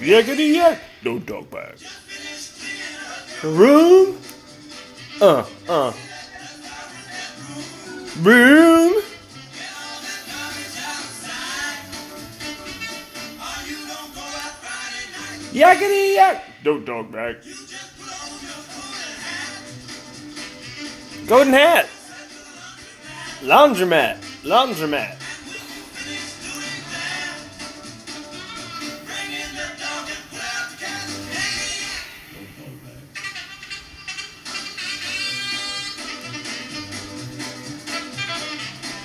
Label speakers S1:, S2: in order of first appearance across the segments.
S1: Yakety yak. Don't talk back. Room. Uh, uh. Room. Yakety yak. Don't talk back. Golden hat. Laundromat. Laundromat.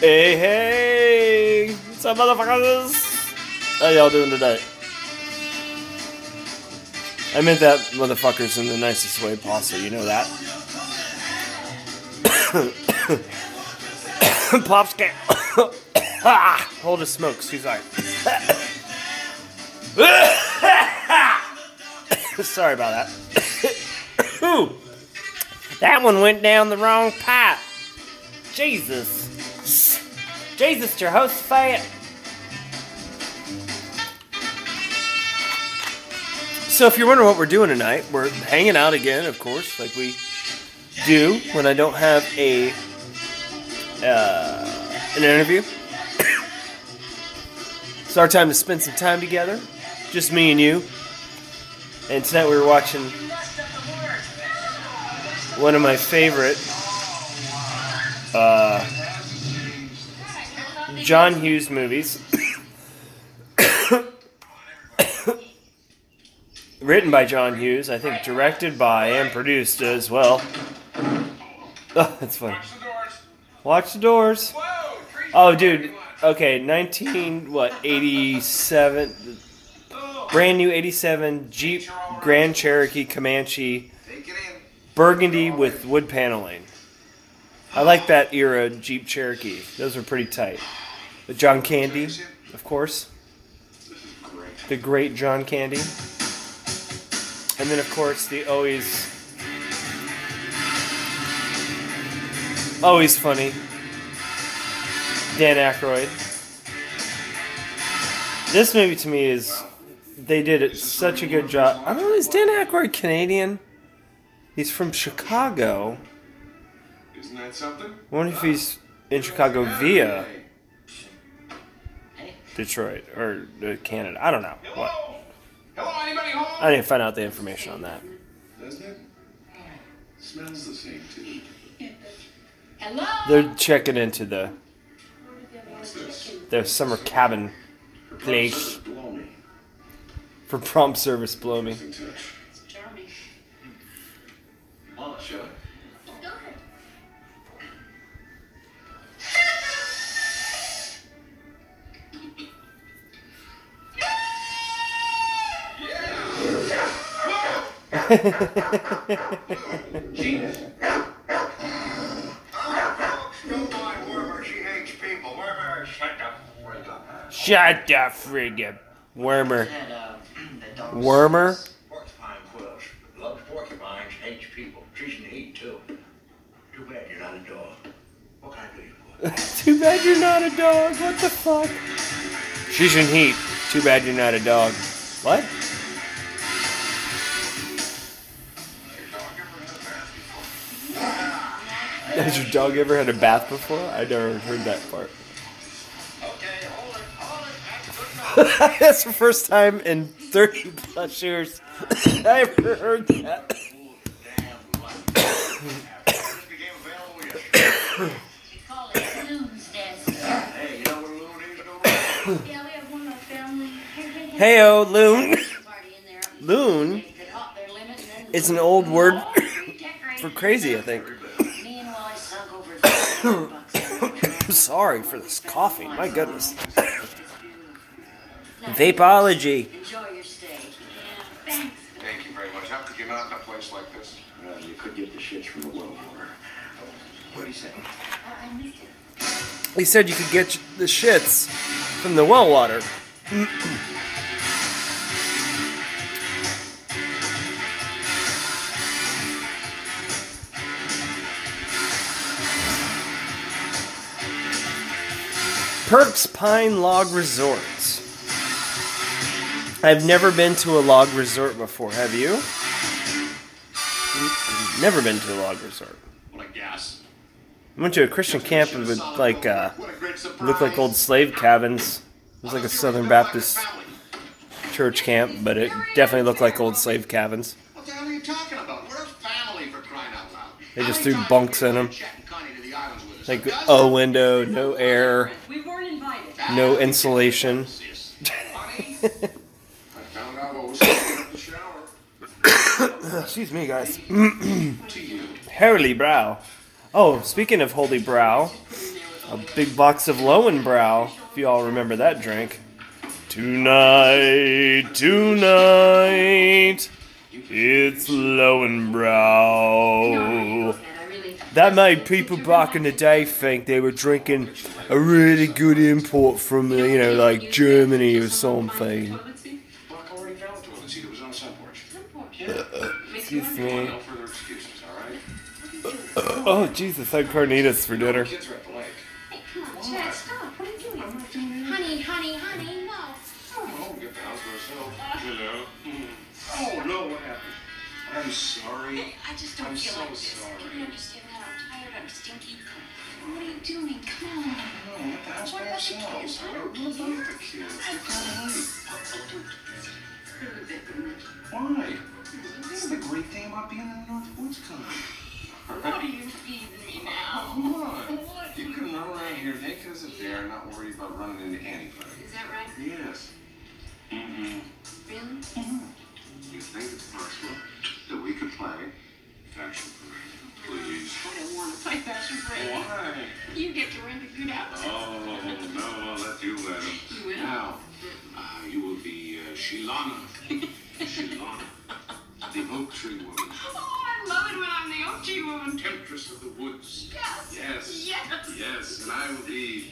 S1: Hey, hey! What's up, motherfuckers? How y'all doing today? I meant that motherfuckers in the nicest way possible, you know that? Pops can't. ah, hold his smoke, excuse me. Sorry about that. That one went down the wrong pipe. Jesus. Jesus, your host fat. So, if you're wondering what we're doing tonight, we're hanging out again, of course, like we do when I don't have a uh, an interview. it's our time to spend some time together, just me and you. And tonight we were watching one of my favorite uh, John Hughes movies. Written by John Hughes, I think directed by and produced as well. Oh, that's funny. Watch the doors. Oh, dude. Okay, 19 what? 87 brand new 87 Jeep Grand Cherokee Comanche burgundy with wood paneling. I like that era Jeep Cherokee. Those were pretty tight. The John Candy, of course. The great John Candy. And then, of course, the always, always funny Dan Aykroyd. This movie to me is, they did it such a good job. I don't know, is Dan Aykroyd Canadian? He's from Chicago.
S2: Isn't that something?
S1: I wonder if he's in Chicago via Detroit or uh, Canada. I don't know. What?
S2: Hello? Hello, anybody home?
S1: I didn't find out the information on that.
S2: Doesn't it? Smells the same too.
S3: Hello?
S1: They're checking into the their summer cabin place for prompt service. Blow me.
S2: In touch.
S3: Charming.
S2: Oh, shut
S4: Shut the freak up.
S1: Shut frig up, wormer. Wormer.
S4: Porcupine quills. Loves porcupines, hates people. She's the heat, too. Too bad you're not a dog. What can I do?
S1: Too bad you're not a dog. What the fuck? She's in heat. Too bad you're not a dog. What? Has your dog ever had a bath before? I never heard that part.
S4: Okay, hold it, hold it. That's good enough.
S1: That's the first time in 30 plus years I ever heard that.
S4: Damn luck. This became available yesterday.
S3: We call it Loon's Nest.
S4: Hey, you know what a loon is, don't you?
S3: Yeah, we have one of our family.
S1: Heyo, loon.
S3: Party in there.
S1: Loon
S3: They could hop their limit and then
S1: is an old word for crazy, I think.
S3: Meanwhile, I sunk over 500 bucks.
S1: Sorry for this coughing. My goodness. Vapology.
S3: Enjoy your stay. Yeah, thanks.
S2: Thank you very much. How could you not in a place like this?
S4: Well, you could get the shits from the well water. What do you say?
S3: I I missed it.
S1: He said you could get the shits from the well water. Perks Pine Log Resorts. I've never been to a log resort before. Have you? Never been to a log resort.
S5: What a gas.
S1: I went to a Christian camp and would like uh, look like old slave cabins. It was like a Southern Baptist church camp, but it definitely looked like old slave cabins.
S2: What the hell are you talking about? We're a family for crying out loud.
S1: They just threw bunks in them.
S2: been Chet and Connie to the islands with us?
S1: Like
S2: A
S1: window, no air,
S6: We weren't invited.
S1: No insulation.
S2: Honey, I found out what was happening at the shower.
S1: Excuse me, guys. Holy brow. Oh, speaking of holy brow, a big box of Lowenbrau, if you all remember that drink. Tonight, tonight, it's Lowenbrau. That made people back in the day think they were drinking a really good import from, uh, you know, like Germany or something.
S2: Buck already found it to us. Let's see, it was on the sun porch.
S1: Excuse me.
S2: No further excuses, all right?
S1: Oh, Jesus, I had carnitas for dinner.
S2: Kids are at the lake.
S6: Chad, stop. What are you doing?
S2: I'm not.
S6: Honey, honey, honey, no.
S2: Oh, we'll get the house for ourselves. You know? Oh, no, what happened? I'm sorry.
S6: I just don't
S2: I'm
S6: feel
S2: so
S6: like this.
S2: sorry.
S6: Doing? Come on.
S2: No, we'll get the house
S6: What about the kids?
S2: I don't know about the kids. They're kind of Why? This is the great thing about being in the North Woods.
S6: What are you feeding me now?
S2: Come on. You can run around here naked as a bear, not worried about running into anybody.
S6: Is that right?
S2: Yes. Mm-hmm.
S6: Really? Mm-hmm.
S2: You think it's possible that we could play fashion parade? Please.
S6: I don't want to play fashion parade.
S2: Why?
S6: You get to rent the good outfit.
S2: Oh, no, I'll let you let him.
S6: You will?
S2: Now, uh, you will be uh, Shilana. Shilana. The oak tree woman.
S6: Oh, I love it when I'm the OG woman.
S2: Temptress of the woods.
S6: Yes.
S2: Yes.
S6: Yes.
S2: Yes, and I will be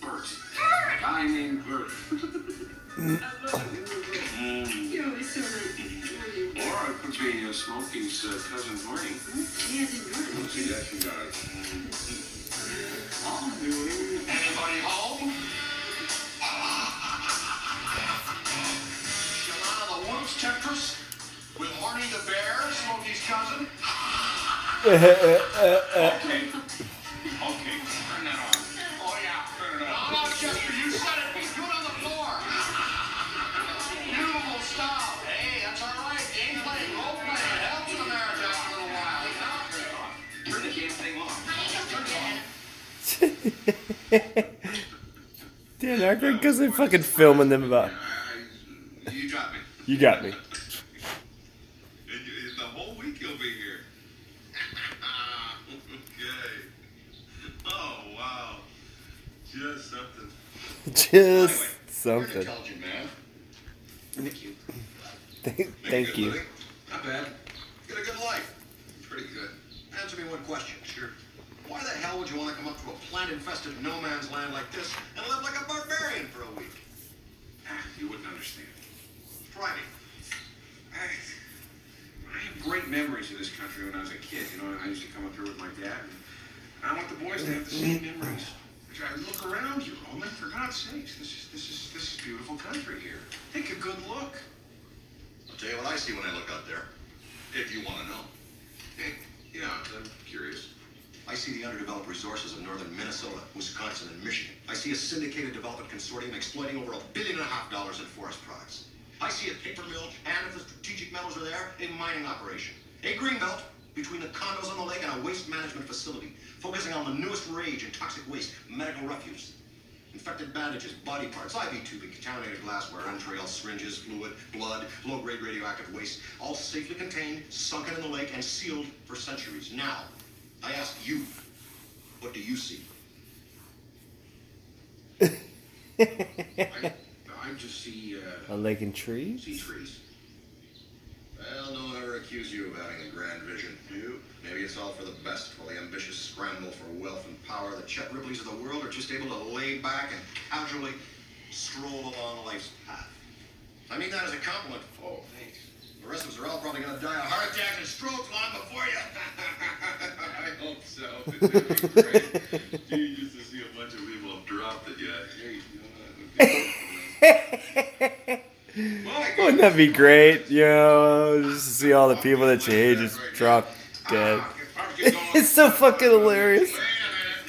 S2: Bert.
S6: Bert.
S2: I named Bert.
S6: I love it.
S2: Mm.
S6: You're always so nice.
S2: Or I could be uh, Smokey's uh, cousin Horny.
S6: He hasn't heard
S2: See, that you got it. Anybody home? Shalana the Woods Temptress? With Horny the Bear, Smokey's cousin? Okay. Okay, turn that on. Oh, yeah, turn it on. No, no, Chester, you said it.
S1: Dan Aykroyd, because they're fucking filming them about.
S2: You got me.
S1: You got me.
S7: And you- The whole week you'll be here. okay. Oh wow. Just something.
S1: Just
S2: You're an
S1: something.
S2: intelligent man. Thank you.
S1: Thank,
S7: Make
S1: thank you.
S2: Not bad.
S7: Get a good life. Pretty good.
S2: Answer me one question. Sure. Why the hell would you want to come up to a plant-infested no man's land like this and live like a barbarian for a week? Ah, you wouldn't understand. Me. I, I have great memories of this country when I was a kid. You know, I used to come up here with my dad, and I want the boys to have the same memories. I look around you, Roman. For God's sakes, this is this is this is beautiful country here. Take a good look.
S7: I'll tell you what I see when I look out there. If you want to know.
S2: Hey, yeah, I'm curious.
S4: I see the underdeveloped resources of northern Minnesota, Wisconsin, and Michigan. I see a syndicated development consortium exploiting over a billion and a half dollars in forest products. I see a paper mill, and if the strategic metals are there, a mining operation. A greenbelt between the condos on the lake and a waste management facility, focusing on the newest rage in toxic waste, medical refuse. Infected bandages, body parts, IV tubing, contaminated glassware, entrails, syringes, fluid, blood, low-grade radioactive waste, all safely contained, sunken in the lake, and sealed for centuries. Now, I ask you, what do you see?
S2: I, I just see uh,
S1: A lake and trees?
S2: see trees.
S7: Well, no one ever accused you of having a grand vision.
S4: You?
S7: Maybe it's all for the best while the ambitious scramble for wealth and power.
S4: The Chet Ripleys of the world are just able to lay back and casually stroll along life's path. I mean that as a compliment.
S2: Oh, thanks.
S4: The rest of us are all probably going to die of heart attacks and strokes long before you.
S7: I hope so. It's gonna be great. Gee, just to see a bunch of people have dropped it yet.
S2: Hey, you know, that would
S1: Wouldn't that be great? You know, just to see all the people that you hate just drop dead. Ah, it's so fucking hilarious.
S3: Wait a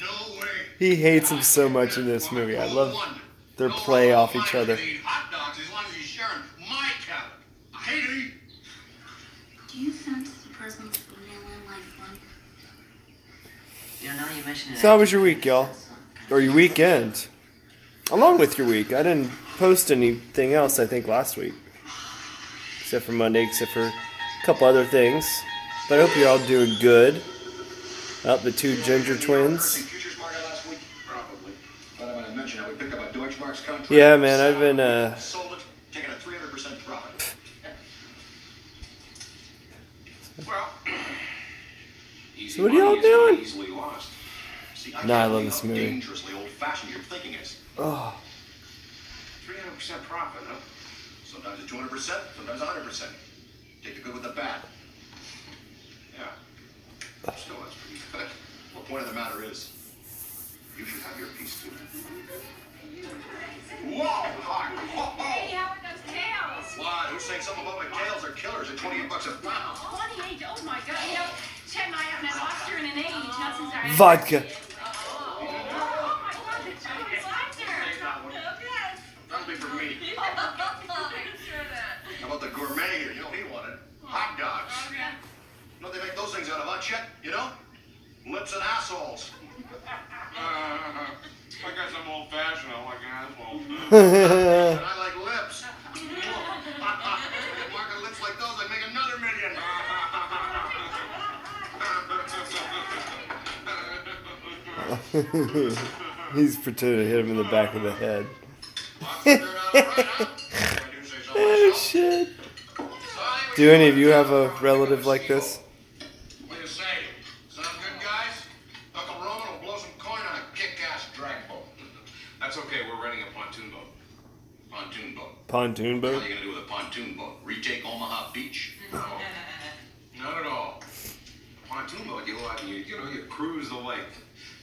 S3: minute, no way.
S1: He hates him so much in this movie. I love their play off each other.
S3: Eat hot dogs as long as he's sharing my cabin. I hate to eat.
S6: Do you sense the presence of an alien life form?
S8: You know, now you mention it.
S1: So how was your week, y'all? Or your weekend? Along with your week. I didn't post anything else, I think, last week. Except for Monday, except for a couple other things. But I hope you're all doing good. Up the two ginger twins.
S4: Futures market last week? Probably. But I'm gonna mention how we picked up a Deutschmarks contract.
S1: Yeah, man, I've been, uh,
S4: Sold it, taking a 300% profit.
S2: Well, easy
S1: So what are y'all
S2: money is not
S1: doing?
S2: Easily lost.
S4: See,
S1: No, I
S4: can't
S1: love this movie.
S4: dangerously old-fashioned your thinking is.
S1: Oh,
S2: 300% profit, huh?
S4: Sometimes it's 200%, sometimes 100%. Take the good with the bad.
S2: Yeah. Still, that's pretty good.
S4: The point of the matter is, you should have your piece too. Whoa! Hot! Whoa!
S6: Hey, how are those tails?
S4: What? Who's saying something about my tails are killers at 28 bucks a pound?
S6: 28, oh my god. You know, Chet and I haven't had lobster in an age, not since our
S1: vodka.
S6: Oh my god, the Chinese lobster. Yes.
S4: That'll be for me.
S6: Sure that.
S4: How about the gourmet? You know what he wanted? Hot dogs. You they make those things out of, huh, You know? Lips and assholes.
S2: Uh, I guess I'm old fashioned. I like assholes.
S4: And I like lips.
S1: He's pretending to hit him in the back of the head.
S4: They're not right, huh? If I do
S1: Oh, shit. Do any of you have a relative like this?
S4: What do you say? Sound good, guys? Uncle Roman will blow some coin on a kick-ass drag boat.
S2: That's okay. We're renting a pontoon boat.
S4: Pontoon boat.
S1: Pontoon
S4: What are you gonna do with a pontoon boat? Retake Omaha Beach?
S2: No, not at all. Pontoon boat, you go out and you, you know, you cruise the lake.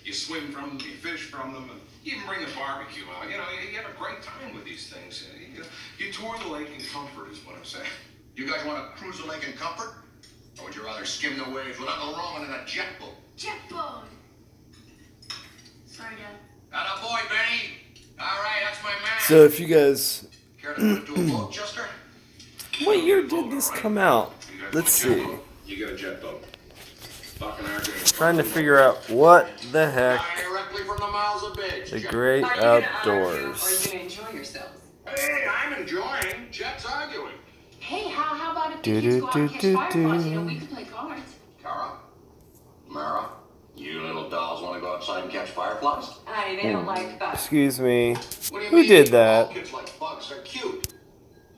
S2: You swim from them, you fish from them, and you even bring the barbecue out. You know, you, you have a great time with these things. You, know, you tour the lake in comfort, is what I'm saying.
S4: You guys want to cruise the lake in comfort? Or would you rather skim the waves without Uncle Roman in a jet boat?
S6: Jet boat. Sorry, Dad.
S4: a boy, Benny. All right, that's my man.
S1: So if you guys,
S4: Care to put it to a vote, Chester?
S1: what year did this come out? Let's
S2: want a jet
S1: see.
S2: You get a jet boat. Fucking our game.
S1: Trying to figure out what the heck
S4: Directly from the mouths of bitch.
S1: the great
S8: Are you gonna argue or are
S1: outdoors.
S8: you gonna enjoy yourself?
S4: Hey, I'm enjoying. Jet's arguing.
S6: Hey, how, how about if
S1: Do,
S6: the
S1: do,
S6: kids go out and
S1: do,
S6: catch
S1: do,
S6: fireflies?
S1: do.
S6: You know, we could play cards.
S4: Kara, Mara, you little dolls want to go outside and catch fireflies?
S8: Honey, they don't like that.
S1: Excuse me.
S4: What do you
S1: Who
S4: mean?
S1: did that?
S4: All kids like bugs. They're cute.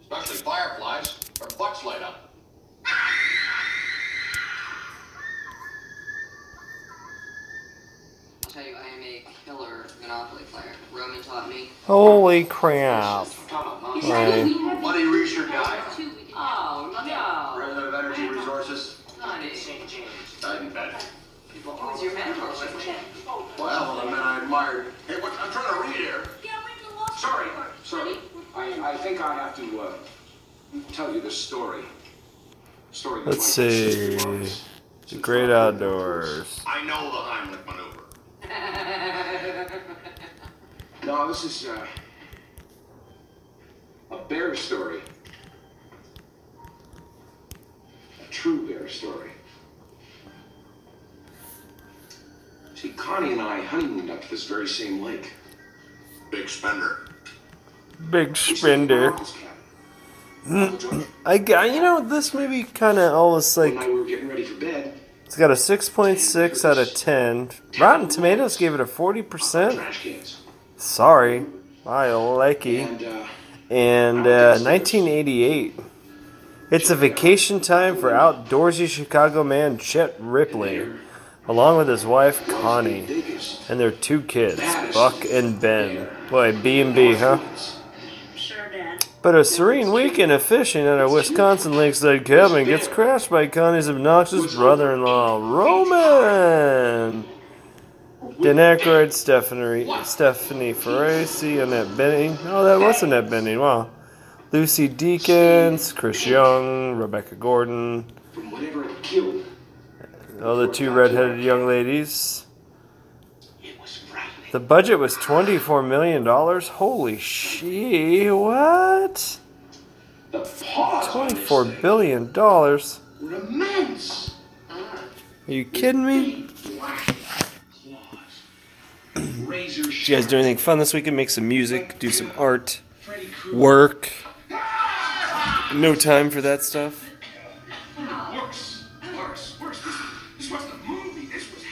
S4: Especially fireflies. Their butts light up.
S8: Tell you, I am a killer Monopoly player. Roman taught me.
S1: Holy crap. Right.
S4: Money Reacher guy.
S8: Oh, no.
S4: President of Energy Resources.
S8: Honey.
S4: I didn't bet.
S8: Who was your mentor, wasn't it?
S4: Well, the men I admired. Hey, what, I'm trying to read here.
S2: Sorry, sorry. I, I think I have to uh, tell you this story. Story
S1: Let's see.
S2: save your lives.
S1: The great outdoors.
S4: I know the Heimlich maneuver.
S2: No, this is uh, a bear story. A true bear story. See, Connie and I honeymooned up to this very same lake.
S4: Big spender.
S1: Big
S2: We stayed in
S1: spender.
S2: my uncle's cabin.
S1: I got, you know, this movie kind of almost
S2: One
S1: like,
S2: we were getting ready for bed.
S1: it's got a 6.6 out of 10. Rotten Tomatoes gave it a 40%.
S2: Trash cans.
S1: Sorry. I like it.
S2: And uh,
S1: And uh, 1988. It's a vacation time for outdoorsy Chicago man Chet Ripley, along with his wife Connie, and their two kids, Buck and Ben. Boy, B and B, huh?
S6: Sure, Dad.
S1: But a serene weekend of fishing at a Wisconsin lakeside cabin gets crashed by Connie's obnoxious brother-in-law, Roman. Dan Aykroyd, Stephanie, Stephanie Faracy, Annette Bening. Oh, that was Annette Bening. Wow. Lucy Deakins, Chris Young, Rebecca Gordon,
S9: From whatever it killed,
S1: all the two redheaded young ladies.
S9: it was frightening.
S1: The budget was $24 million. Holy shit, what?
S9: The paws on this
S1: $24. Are you kidding me?
S9: Big black claws. Razor
S1: Did you guys do anything fun this weekend? Make some music, do some art, work. No time for that stuff.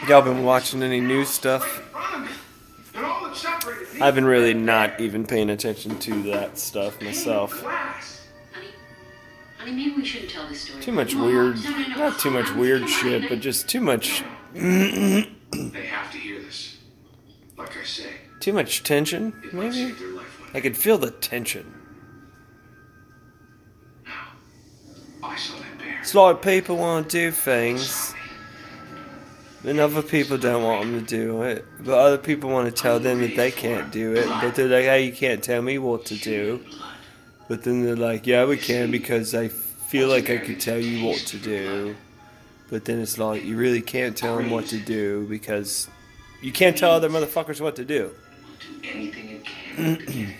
S1: Y'all been watching any new stuff?
S2: right in front of me. And all that separated me
S1: I've been really not even paying attention to that stuff myself.
S2: glass.
S6: Honey, honey, maybe we shouldn't tell this story.
S1: Too much weird,
S6: no, no, no.
S1: not too much weird shit, but just too much,
S2: They have to hear this. Like I say,
S1: too much tension. Maybe
S2: save their life one
S1: I could feel the tension.
S2: I saw that bear.
S1: It's like people want to do things, and other people don't want them to do it. But other people want to tell them that they can't do it. But they're like, "Hey, you can't tell me what to do." But then they're like, "Yeah, we can because I feel like I could tell you what to do." But then it's like you really can't tell them what to do because you can't tell other motherfuckers what to do.
S9: Do anything it can to get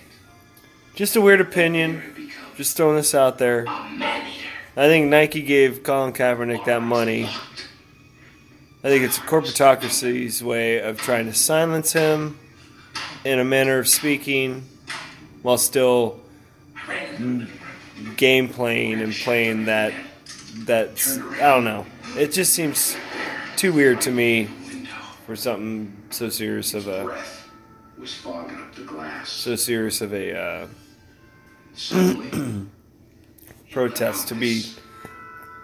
S1: Just a weird opinion. Just throwing this out there. I think Nike gave Colin Kaepernick that money. I think it's a corporatocracy's way of trying to silence him in a manner of speaking while still game playing and playing that that I don't know. It just seems too weird to me for something so serious of a
S9: was fogging up the glass.
S1: so serious of a uh,
S9: Suddenly,
S1: protest to be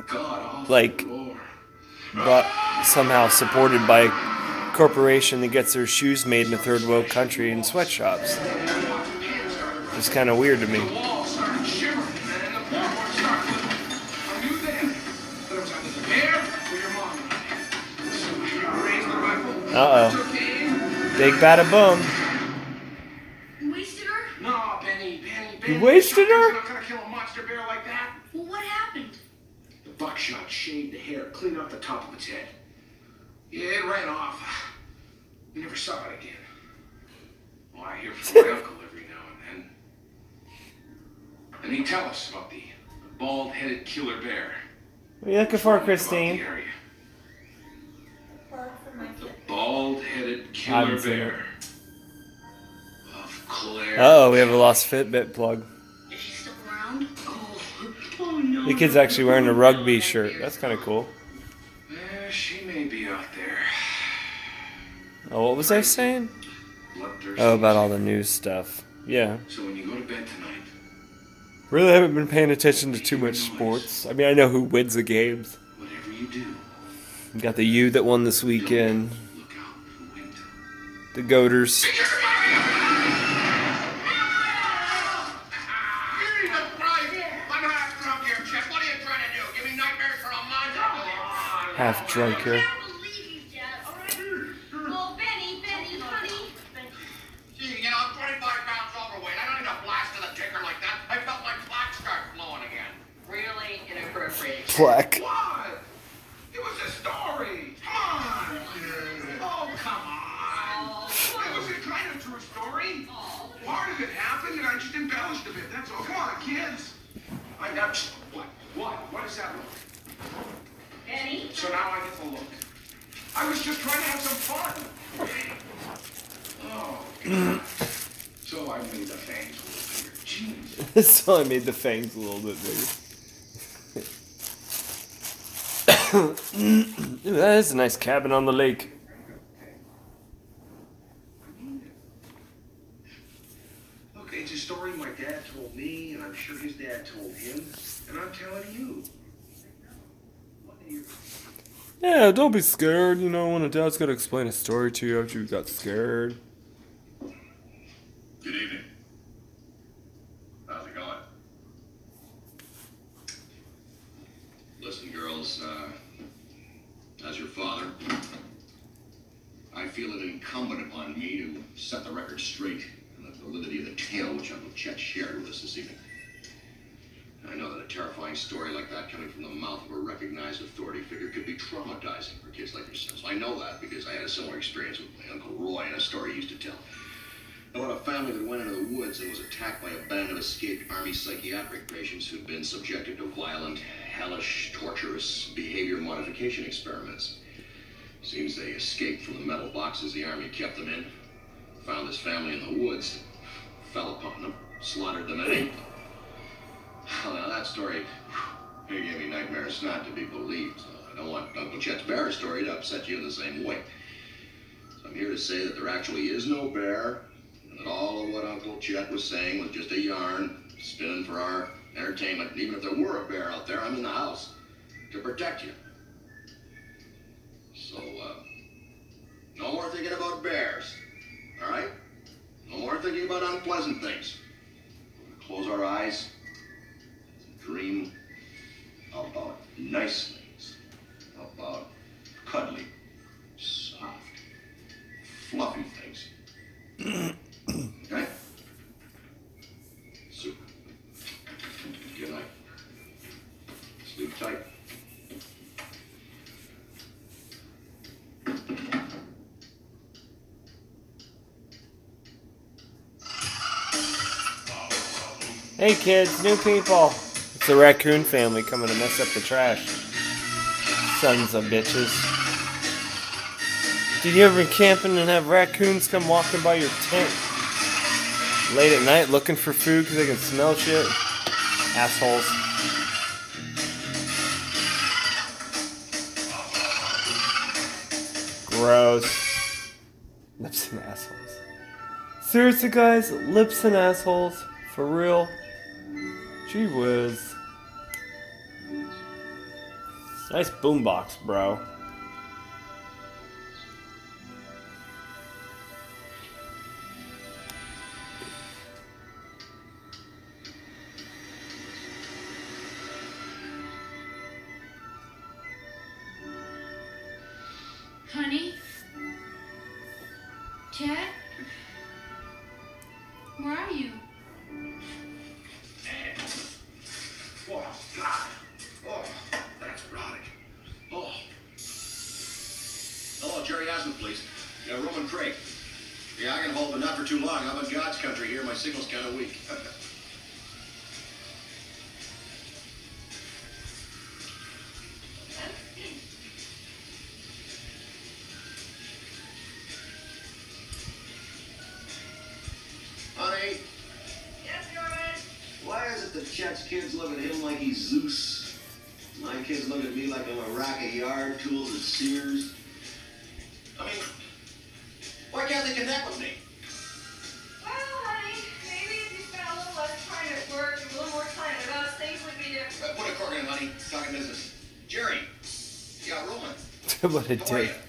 S9: God
S1: like brought somehow supported by a corporation that gets their shoes made in a third world country in sweatshops. It's kind of weird to me.
S2: The rifle.
S1: Uh-oh.
S2: Took aim.
S1: Big bada boom.
S6: You wasted her?
S2: No, Benny, Benny, Benny.
S1: wasted her?
S2: You're not gonna kill a monster bear like that.
S6: Well, what happened?
S2: The buckshot shaved the hair clean off the top of its head. Yeah, it ran off. We never saw it again. Well, I hear from my uncle every now and then. And he'd tell us about the bald-headed killer bear.
S1: What are you looking for,
S2: About the
S1: Christine?
S2: area. The bald-headed killer bear. Of Claire.
S1: Oh, we have a lost Fitbit plug.
S6: Is she still around? Oh, oh no.
S1: The kid's actually wearing a rugby shirt. That's kind of cool.
S2: Yeah, she may be out there.
S1: Oh, what was I saying? Oh, about all the news stuff. Yeah.
S2: So when you go to bed tonight,
S1: Really haven't been paying attention to too much sports. I mean, I know who wins the games.
S2: whatever you do,
S1: We got the U that won this weekend. The Goaters.
S2: Half drunk here, Chip. What are you trying to do? Give me nightmares for a month?
S1: Half drunk here.
S6: I believe you, Dad. All right. Well, Benny, Benny, honey.
S2: Gee, you know, I'm 25 pounds overweight. I don't need a blast of the ticker like that. I felt my plaque start flowing again.
S8: Really inappropriate.
S1: Plaque.
S2: What? It was a story. Come on. Oh, come on. It was a kind of true story. Part of it happened, and I just embellished a bit. That's all. Come on, kids. I got what? What? What does that look?
S6: Benny.
S2: So now I get the look. I was just trying to have some fun. Oh, so I made the fangs a little bigger. Jeez.
S1: so I made the fangs a little bit bigger. Ooh, that is a nice cabin on the lake.
S2: Look, it's a story my dad told me, and I'm sure his dad told him, and I'm telling you. What are you?
S1: Yeah, don't be scared. You know, when a dad's got to explain a story to you after you got scared.
S4: The woods, fell upon them, slaughtered them ate them. Well, now that story it gave me nightmares not to be believed. So I don't want Uncle Chet's bear story to upset you in the same way. So I'm here to say that there actually is no bear, and that all of what Uncle Chet was saying was just a yarn spinning for our entertainment. And even if there were a bear out there, I'm in the house to protect you. So, uh, no more thinking about bears, all right? No more thinking about unpleasant things. Close our eyes, dream about nice things, about cuddly, soft, fluffy things. okay? Super. Good night. Sleep tight.
S1: Hey kids, new people. It's the raccoon family coming to mess up the trash. Sons of bitches. Did you ever camping and have raccoons come walking by your tent late at night looking for food because they can smell shit? Assholes. Gross. Lips and assholes. Seriously, guys, lips and assholes. For real. Gee was. Nice boombox, bro. what a dick.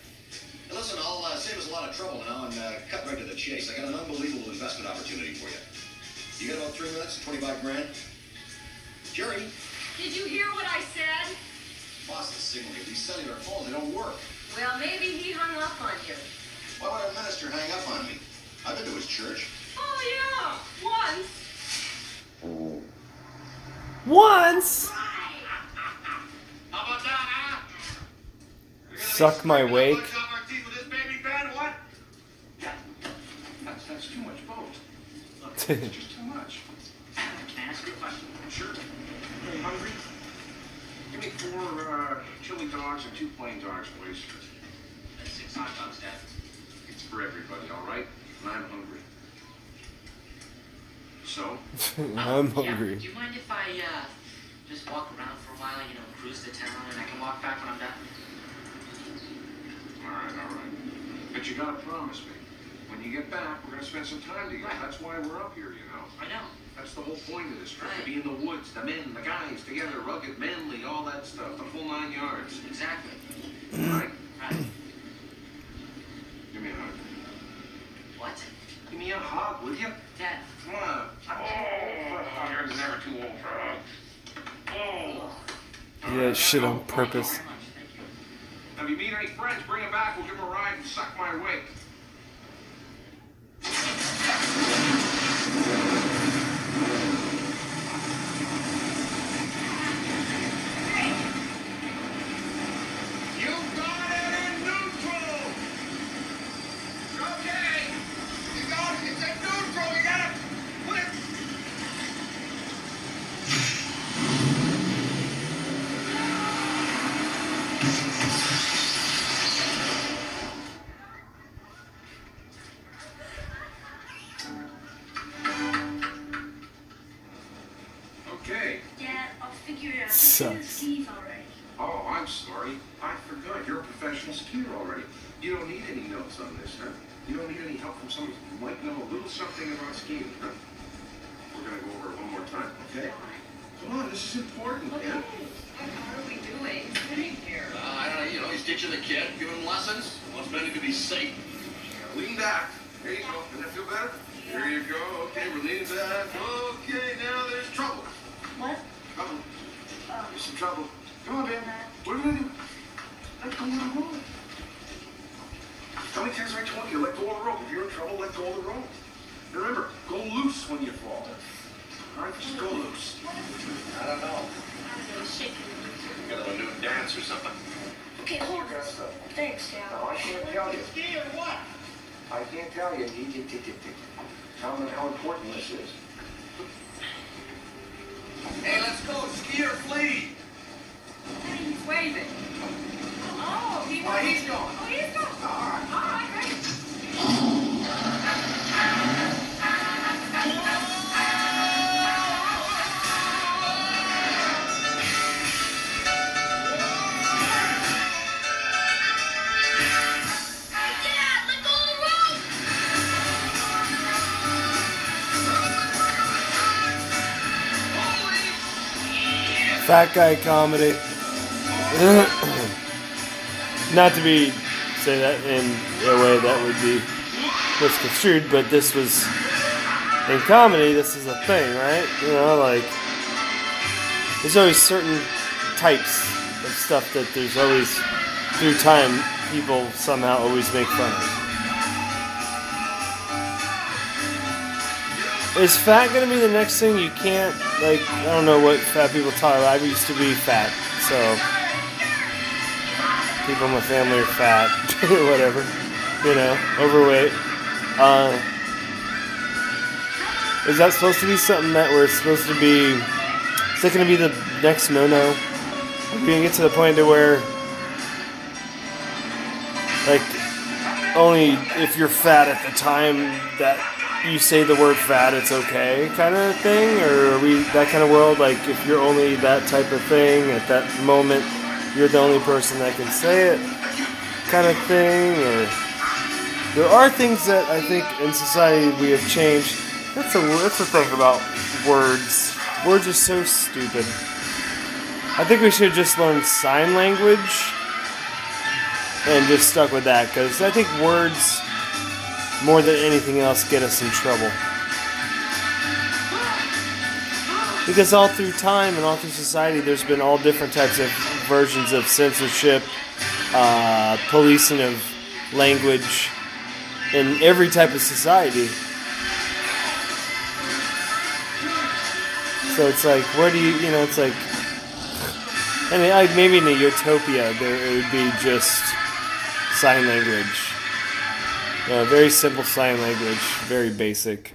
S1: Suck my wake.
S2: the blood off our teeth with this baby fan, what? Yeah, that's, that's too much both. Look, it's just too much.
S10: Can I ask you a question?
S2: Sure. Are you hungry? Give me four uh, chili dogs and two plain dogs, please.
S10: That's six hot dogs, Dad.
S2: It's for everybody, all right? And I'm hungry. So,
S1: I'm
S10: Yeah,
S1: hungry.
S10: Do you mind if I uh, just walk around for a while, you know, cruise the town, and I can walk back when I'm done?
S2: all right, all right. But you gotta promise me, when you get back, we're gonna spend some time together.
S10: Right.
S2: That's why we're up here, you know.
S10: I know.
S2: That's the whole point of this trip,
S10: Right.
S2: to be in the woods, the men, the guys, together, rugged, manly, all that stuff, the full nine yards.
S10: Exactly.
S2: Right?
S10: Right.
S2: Give me a hug.
S10: What?
S2: Give me a hug, will you?
S10: Dad.
S2: Come on. I'm old oh, never too old for a hug. Oh.
S1: You did shit on purpose.
S10: you very you.
S2: Now, if you meet any friends, bring them back. We'll give them a ride and suck my
S1: Fat guy comedy. Not to be say that in a way that would be misconstrued, but this was in comedy. This is a thing, right? You know, like there's always certain types of stuff that there's always through time people somehow always make fun of. Is fat gonna be the next thing you can't like? I don't know what fat people talk about. I used to be fat, so people in my family are fat, whatever, you know, overweight. Uh, is that supposed to be something that we're supposed to be? Is that gonna be the next no-no? Are we gonna get to the point to where, like, only if you're fat at the time that you say the word fat, it's okay, kind of thing? Or are we that kind of world? Like, if you're only that type of thing at that moment, you're the only person that can say it, kind of thing? Or there are things that I think in society we have changed. That's a that's the thing about words. Words are so stupid. I think we should just learn sign language and just stuck with that because I think words more than anything else get us in trouble. Because all through time and all through society, there's been all different types of versions of censorship, uh, policing of language, in every type of society. So it's like, where do you, you know, it's like, I mean, like maybe in a utopia, there it would be just sign language. Uh, very simple sign language, very basic.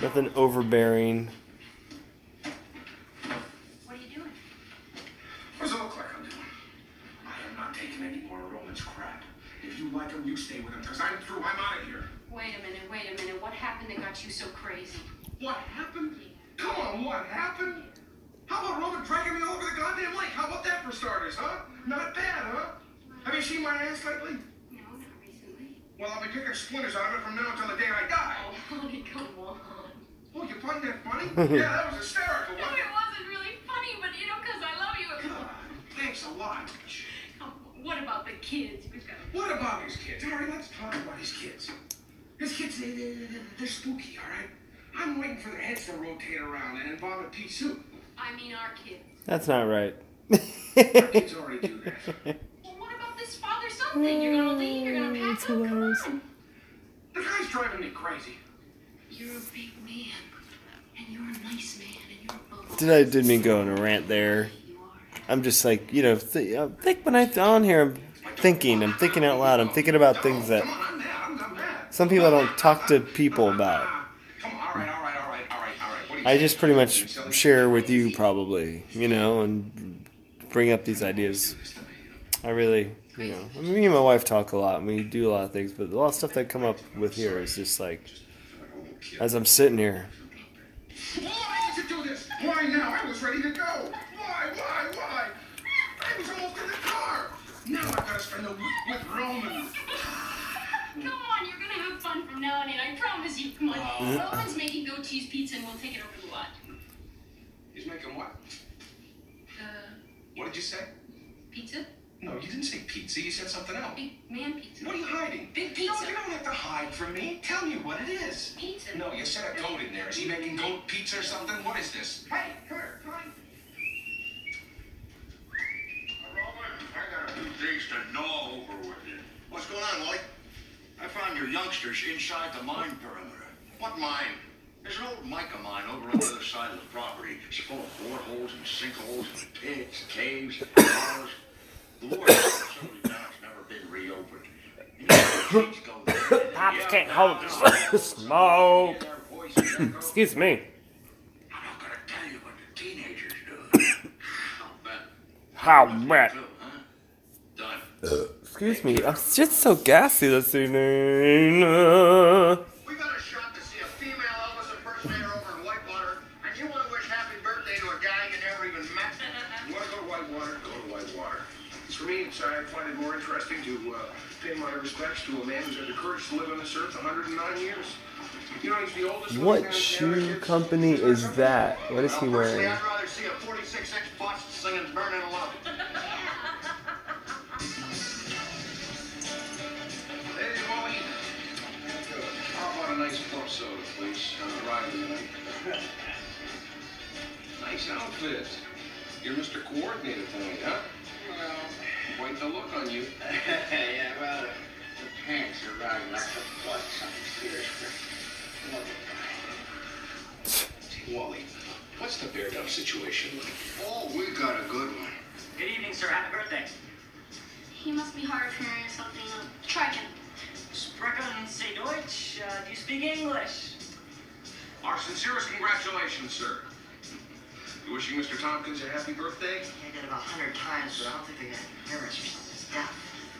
S1: Nothing overbearing.
S6: What are you doing?
S2: What does it look like I'm doing? I am not taking any more Roman's crap. If you like him, you stay with him, because I'm through. I'm out of here.
S6: Wait a minute, wait a minute. What happened that got you so crazy?
S2: What happened? Come on, what happened? How about Roman dragging me all over the goddamn lake? How about that for starters, huh? Not bad, huh? Have you seen my ass lately?
S6: No, not recently.
S2: Well, I'll be picking splinters out of it from now until the day I die.
S6: Oh, honey, come on.
S2: Oh, you find that funny? yeah, that was hysterical,
S6: No,
S2: wasn't
S6: it
S2: it?
S6: wasn't really funny, but you know, because I love you.
S2: God, thanks a lot.
S6: Come on, What about the kids? We've got
S2: What about his kids? All right, let's talk about his kids. His kids, they, they, they, they're spooky, all right? I'm waiting for their heads to rotate around and involve a pea soup.
S6: I mean, our kids.
S1: That's not right.
S2: Our kids already do that.
S6: Well, what about this father-son thing? You're gonna leave? You're gonna pack up? Come on.
S2: The guy's driving me crazy.
S6: You're a big man, and you're a nice man, and you're a
S1: Did I didn't mean go on a rant there?
S6: You are.
S1: I'm just like you know, th- I uh, think when I'm on here, I'm thinking, I'm thinking out loud, I'm thinking about things that
S2: Come on, I'm mad. I'm, I'm mad.
S1: some people don't talk to people about.
S2: Come on, all right, all right, all right, all right, all right. What do you
S1: I just pretty much share with you probably, you know, and bring up these ideas. I really, you know, I mean, me and my wife talk a lot, and we do a lot of things, but a lot of stuff that come up with here is just like, as I'm sitting here,
S2: Why did you do this? Why now? I was ready to go. Why, why, why? I was almost in the car. Now I've got to spend the week with Roman.
S6: Come on, you're gonna have fun from now on in. I promise you. Come on. Roman's making goat cheese pizza, and we'll take it over the lot.
S2: He's making what?
S6: Uh,
S2: What did you say?
S6: pizza?
S2: No, you didn't say pizza. You said something else.
S6: Big man pizza.
S2: What are you hiding?
S6: Big pizza.
S2: No,
S6: pizza.
S2: you don't have to hide from me. Tell me what it is.
S6: Pizza.
S2: No, you said a goat in there. Is he making goat pizza or something? What is this?
S6: Hey, come here, come on.
S4: I got a few things to know over with you. What's going on, Wally? I found your youngsters inside the mine perimeter. What mine? There's an old mica mine over on the other side of the property. It's full of boreholes and sinkholes and pits, caves, tunnels.
S1: Pops can't hold this smoke. Excuse me. How?
S4: Done.
S1: Excuse me. I'm just so gassy this evening. Uh,
S2: It's for me, it's, I find it more interesting to uh, pay my respects to a man who's had the courage to live on this earth 109 years. You know, he's the oldest
S1: what shoe
S2: Canada.
S1: company is that? What is he
S4: Well, personally,
S1: wearing?
S4: I'd rather see a 46-inch bust singing Burning Love.
S2: Hey, Wally. How about a nice club soda, please? On the ride tonight. nice outfit. You're Mr. Coordinator tonight, huh? Well, quite the look on you.
S4: yeah, well, the, the pants are riding like the butts on Spears.
S2: Wally, what's the bear dove situation like?
S4: Oh, we got a good one.
S10: Good evening, sir. Happy birthday.
S6: He must be hard of hearing or something. Try again.
S10: Sprechen Sie Deutsch? Uh, do you speak English?
S2: Our sincerest congratulations, sir. You wishing Mr. Tompkins a happy birthday?
S10: I did about 100 times, but I don't think they got nervous or something. It's deaf.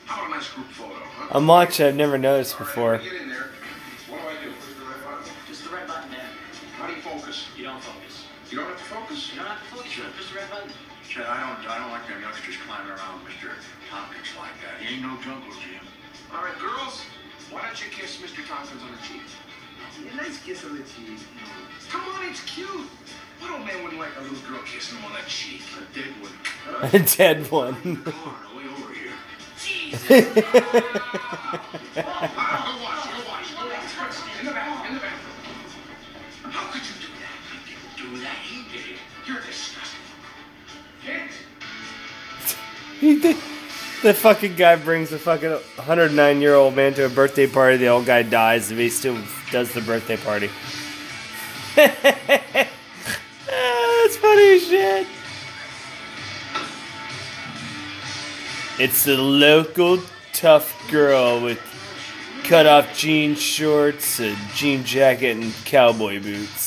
S2: How about a nice group photo, huh?
S1: I'm watching. I've never noticed
S2: All right,
S1: before.
S2: when get in there. What do I do? Push the red button?
S10: Just the red button there.
S2: How do you focus?
S10: You don't focus.
S2: You don't have to focus.
S10: You don't have to focus. You just the red button.
S4: Chad, I don't, I don't like them youngsters climbing around Mr. Tompkins like that. He ain't no jungle Jim.
S2: All right, girls, why don't you kiss Mr. Tompkins on the cheek?
S11: A nice kiss on the cheek.
S2: Come on, it's cute. What old man wouldn't like a little girl kissing him on the cheek?
S4: A dead one.
S1: A dead one.
S2: How could you do that?
S4: I didn't do that. He did it.
S2: You're disgusting. Kid.
S1: He did- the fucking guy brings a fucking 109 year old man to a birthday party. The old guy dies, and he still does the birthday party. That's funny shit. It's the local tough girl with cut off jean shorts, a jean jacket, and cowboy boots.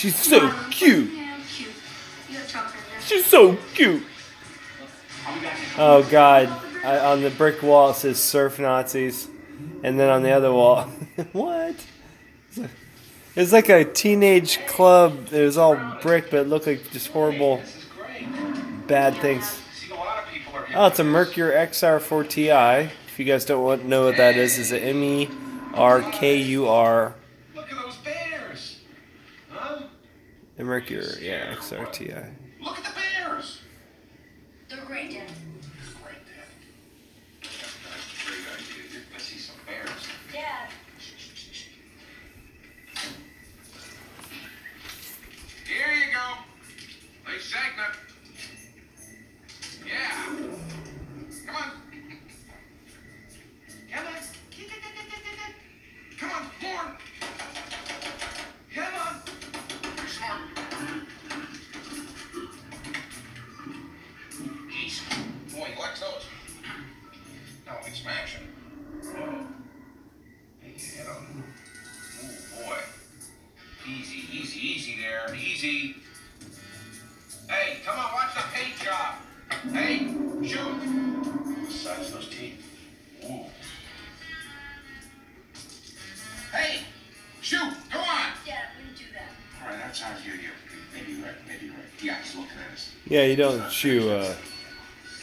S10: She's so cute.
S1: She's so cute. Oh God! I, on the brick wall it says "Surf Nazis," and then on the other wall, what? It's like a teenage club. It was all brick, but it looked like just horrible, bad things. Oh, it's a Mercury XR4 Ti. If you guys don't know what that is, it's a M E R K U R.
S2: Look at those bears. Huh?
S1: A Merkur, yeah, XR
S2: job. Hey, shoot.
S9: The size those teeth.
S2: Ooh. Hey, shoot, go on.
S6: Dad, I wouldn't do that.
S2: All right, that's how you, you. Maybe you're right, maybe you're right. Yeah, he's looking at us.
S1: Yeah, you don't shoe uh,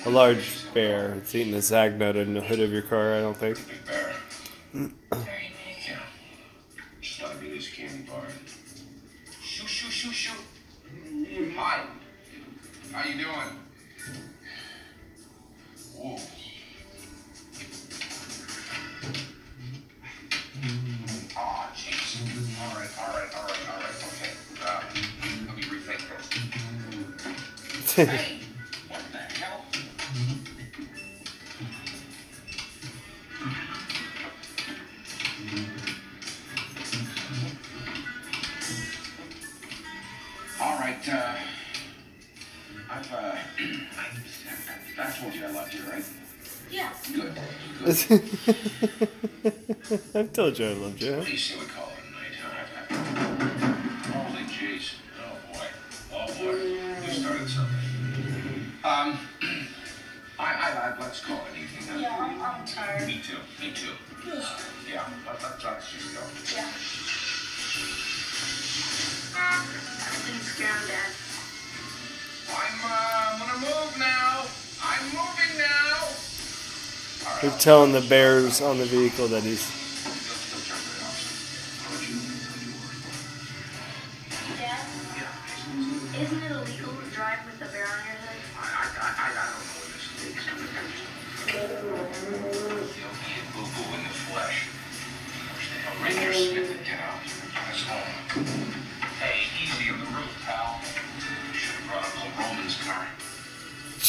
S1: a large bear. It's eating a Zagnut in the hood of your car. I don't think.
S2: Hey, what the hell? All right, uh, I've, uh, I, I told you I loved you, right?
S6: Yeah.
S2: Good, good.
S1: I've told you I loved you.
S2: What do you say we call it a night, huh? Um, I, I, I, let's call it an evening. huh?
S6: Yeah, I'm, I'm tired.
S2: Me too, me too. Yeah, let, let, let's just go.
S6: Yeah. Everything's scam, Dad.
S2: I'm, uh, gonna move now. I'm moving now. All
S1: They're telling the bears on the vehicle that he's.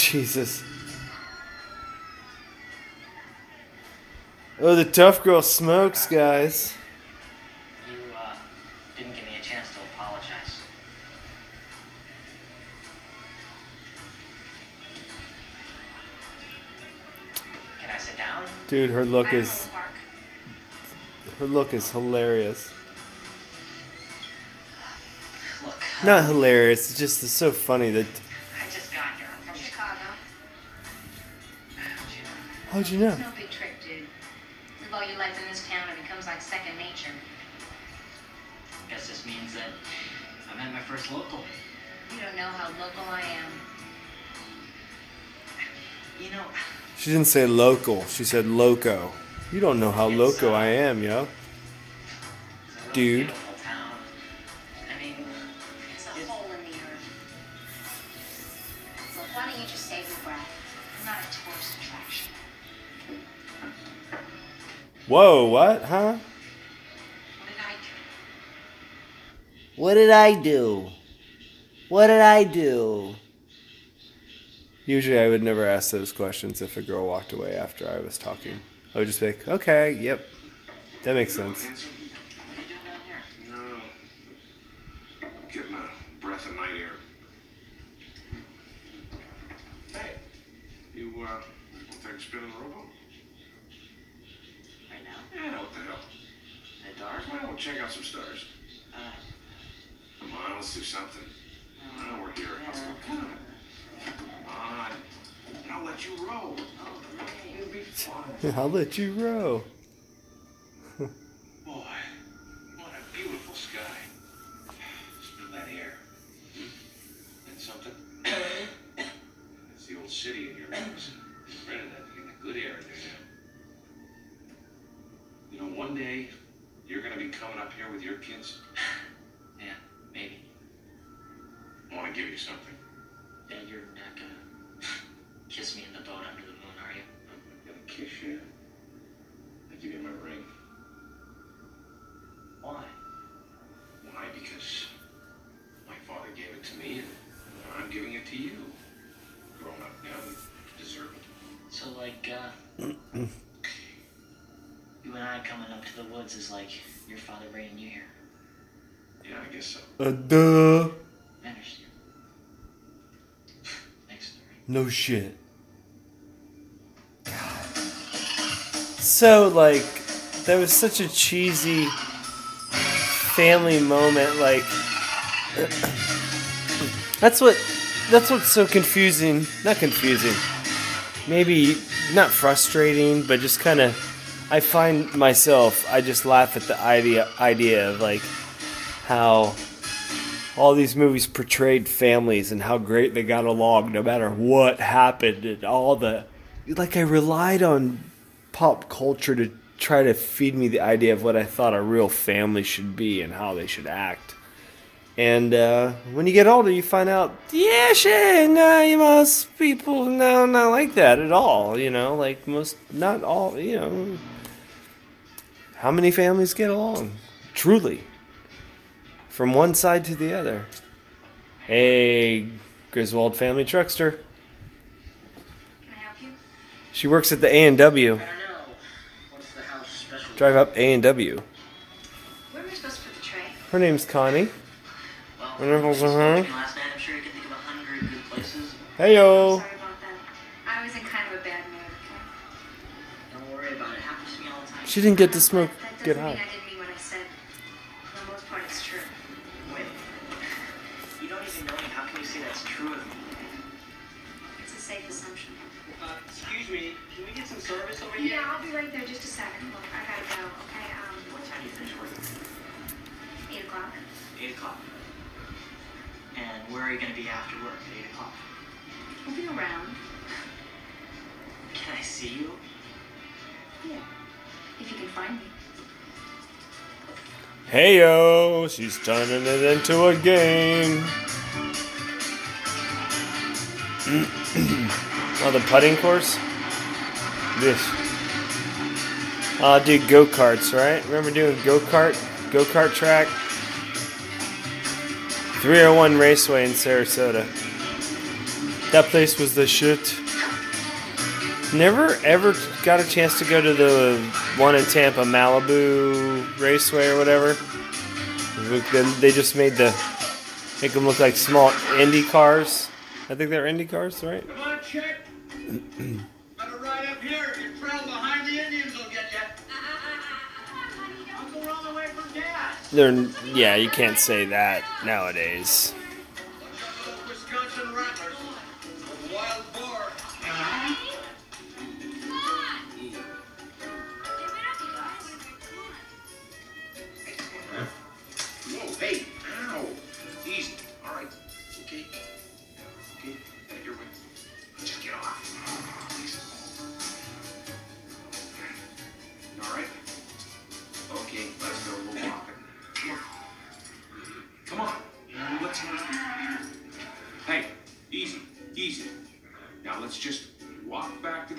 S1: Jesus. Oh, the tough girl smokes, guys.
S10: You uh, didn't give me a chance to apologize. Can I sit down?
S1: Dude, her look is her look is hilarious.
S10: Look,
S1: Not hilarious. It's just it's so funny that. How'd you know?
S6: It's No big trick, dude. Live all your life in this town, it becomes like second nature.
S10: I Guess this means that I met my first local.
S6: You don't know how local I am.
S10: You know,
S1: She didn't say local. She said loco. You don't know how loco I am, yo.
S10: it's a
S1: Dude. Whoa, what? Huh?
S6: What did I do?
S1: What did I do? What did I do? Usually I would never ask those questions if a girl walked away after I was talking. I would just be like, okay, yep. That makes sense.
S2: Handsome?
S10: what are you doing down here?
S2: No. Getting a breath of night air. Hey, you, uh, want to take a spin in the rowboat?
S10: Right now?
S2: Yeah, what the hell?
S10: The dark?
S2: Why don't we check out some stars?
S10: Uh,
S2: Come on, let's do something. I know we're here. Let's go. Come on. Come on. And I'll let you row.
S10: oh.
S2: It'll be fun.
S1: I'll let you row.
S2: Boy, what a beautiful sky. Smell that air. And something? It's the old city in your lungs. Rented that thing, the good air in there now. You know, one day you're gonna be coming up here with your kids.
S10: Yeah, maybe.
S2: I want to give you something.
S10: Yeah, you're not gonna kiss me in the boat under the moon, are you?
S2: I'm gonna kiss you. I give you my ring.
S10: Why?
S2: Why? Because my father gave it to me, and I'm giving it to you. Grown up now, you deserve it.
S10: So, like, uh, you and I coming up to the woods is like your father bringing you here.
S2: Yeah, I guess so.
S1: Uh, duh.
S10: I understand. Next story.
S1: No shit. So, like, that was such a cheesy family moment. Like, That's what that's what's so confusing. Not confusing. Maybe not frustrating, but just kind of I find myself I just laugh at the idea idea of like how all these movies portrayed families and how great they got along no matter what happened and all the like I relied on pop culture to try to feed me the idea of what I thought a real family should be and how they should act. And uh, when you get older, you find out, yeah, shit, no, you most people, no, not like that at all. You know, like most, not all, you know. How many families get along? Truly. From one side to the other. Hey, Griswold family truckster.
S8: Can I help you?
S1: She works at the A and W.
S10: I don't know. What's the house?
S1: Drive up A and W.
S8: Where am I supposed to put the tray?
S1: Her name's Connie.
S10: Well,
S1: was her? Uh-huh.
S10: working last
S1: She didn't get to smoke. Get high. Heyo, she's turning it into a game. oh, the putting course? This. Uh, do go karts, right? Remember doing go kart? Go kart track? 301 Raceway in Sarasota. That place was the shit. Never ever got a chance to go to the one in Tampa, Malibu Raceway or whatever. They just made the make them look like small Indy cars. I think they're Indy cars, right?
S3: Come on, chick. Better ride up here. If you trail behind the Indians, will get you. I'll go all the way from gas.
S1: They're yeah, you can't say that nowadays.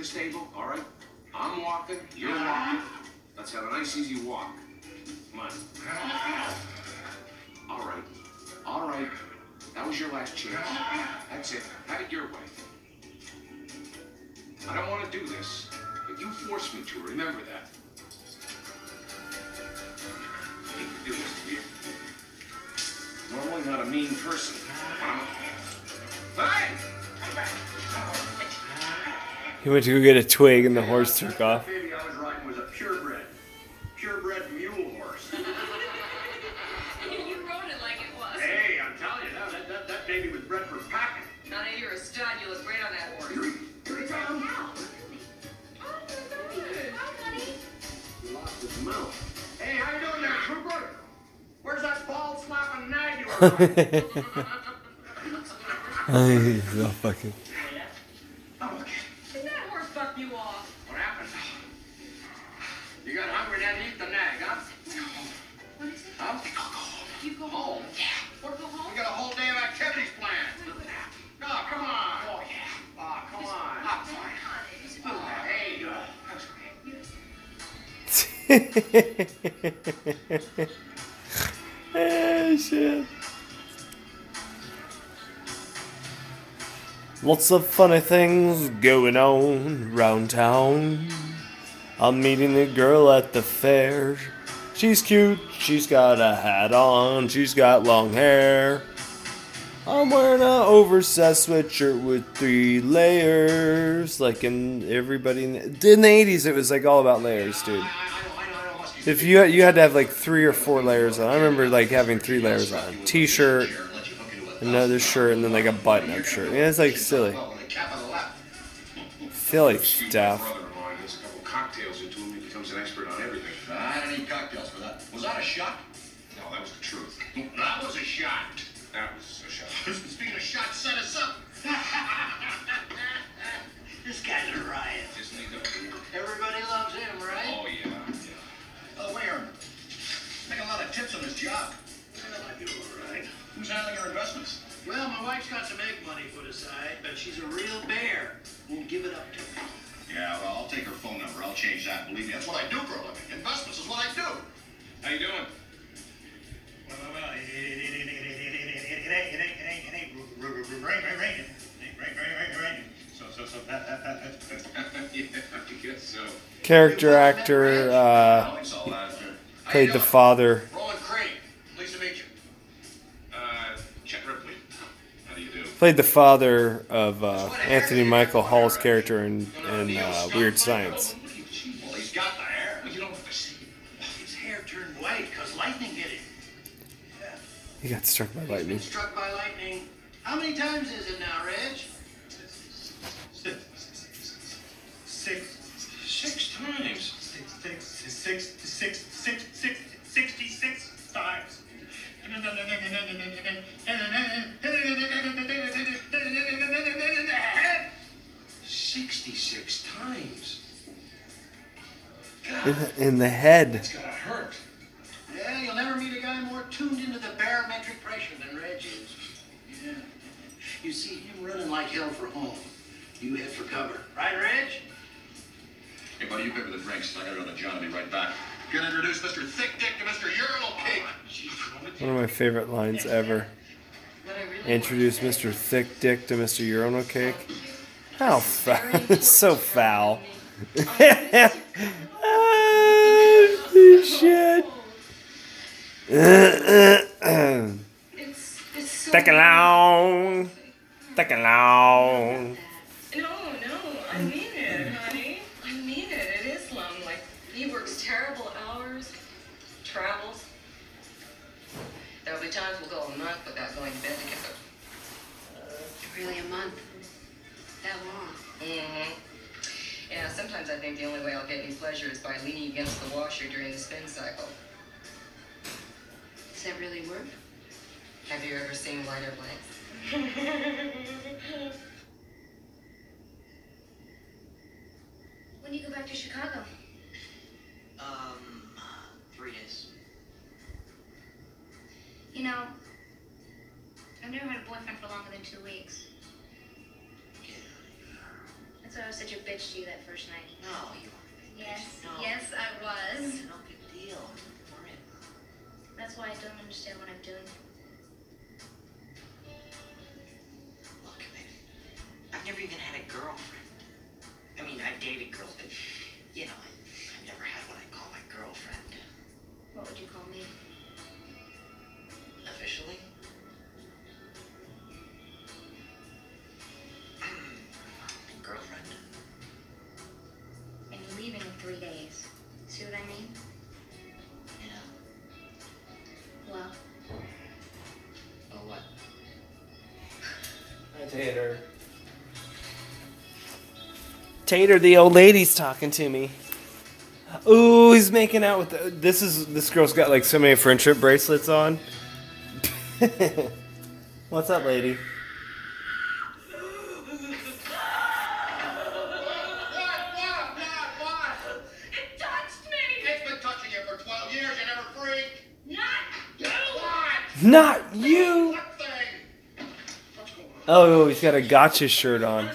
S2: Stable. All right. I'm walking. You're walking. Let's have a nice, easy walk. Come on. All right. All right. That was your last chance. That's it. Have it your way. I don't want to do this, but you forced me to. Remember that. I hate to do this to you. Normally not a mean person. Hey!
S1: He went to go get a twig and the horse took off.
S3: I was riding was a purebred. Purebred mule horse.
S8: You rode it like it was.
S3: Hey, I'm telling you that that baby with bread for its
S8: packing. Not you a stud you is great on that horse.
S3: Great time. I
S1: was shit. Lots of funny things going on round town. I'm meeting a girl at the fair. She's cute, she's got a hat on, she's got long hair. I'm wearing a oversized sweatshirt with three layers. Like in everybody in the, in the 80s, it was like all about layers, dude. If you you had to have like three or four layers on, I remember like having three layers on: t-shirt, Another shirt and then like a button-up shirt. Yeah, it's like silly, silly stuff.
S4: Bear. Won't give it up to me.
S12: Yeah, well, I'll take her phone number. I'll change that. Believe me, that's what I do for a living. Investments is what I do.
S2: How you doing?
S4: Well, well, well, it, it, it, it, it, it, it, it, it ain't, it ain't, it ain't, it ain't r- r- r- rain, rain, raining. It ain't rain, rain, rain. So, so, so, that, that, that, that,
S2: yeah, I guess so.
S1: Character actor uh,
S12: uh,
S1: played the father.
S12: Roland Crane.
S1: played the father of uh, Anthony Michael Hall's character in, in uh, Weird Science. He got struck by lightning.
S4: Struck by lightning. How many times is it now, Reg? Six.
S2: Six times.
S4: Six. Six.
S1: In the, in the head.
S2: It's gotta hurt.
S4: Yeah, you'll never meet a guy more tuned into the barometric pressure than Reg is. Yeah. You see him running like hell for home. You head for cover. Right, Reg?
S12: Hey, buddy, you pay for the drinks. I gotta go to John. I'll be right back. Gonna introduce Mr. Thick Dick to Mr. Urinal Cake.
S1: One of my favorite lines ever. Introduce Mr. Thick Dick to Mr. Urinal Cake. How foul. so foul. Ah, shit.
S3: It's, it's so.
S1: Take long. Take long.
S8: No, no, I mean it, honey. I mean it. It is slum. Like, he works terrible hours, travels. There'll be times we'll go a month without going to bed together.
S6: Really, a month? That long?
S8: Mm-hmm. Yeah, sometimes I think the only way I'll get any pleasure is by leaning against the washer during the spin cycle.
S6: Does that really work?
S8: Have you ever seen Lighter Blanks?
S3: When do you go back to Chicago?
S10: Um, three days.
S3: You know, I've never had a boyfriend for longer than two weeks. That's why I was such a bitch to you that first night.
S10: No, you.
S3: Yes,
S10: No.
S3: yes, I was.
S10: No big deal.
S3: That's why I don't understand what I'm doing.
S10: Look, baby. I've never even had a girlfriend. I mean, I've dated girls, but you know, I, I've never had what I call my girlfriend
S3: What would you call me?
S10: officially.
S3: Leaving in three days. See what I mean?
S10: Yeah.
S3: Well,
S10: Oh what?
S1: Tater. Tater, the old lady's talking to me. Ooh, he's making out with the, this is this girl's got like so many friendship bracelets on. What's up, lady?
S3: Not you!
S12: Oh,
S1: oh, he's got a gotcha shirt on.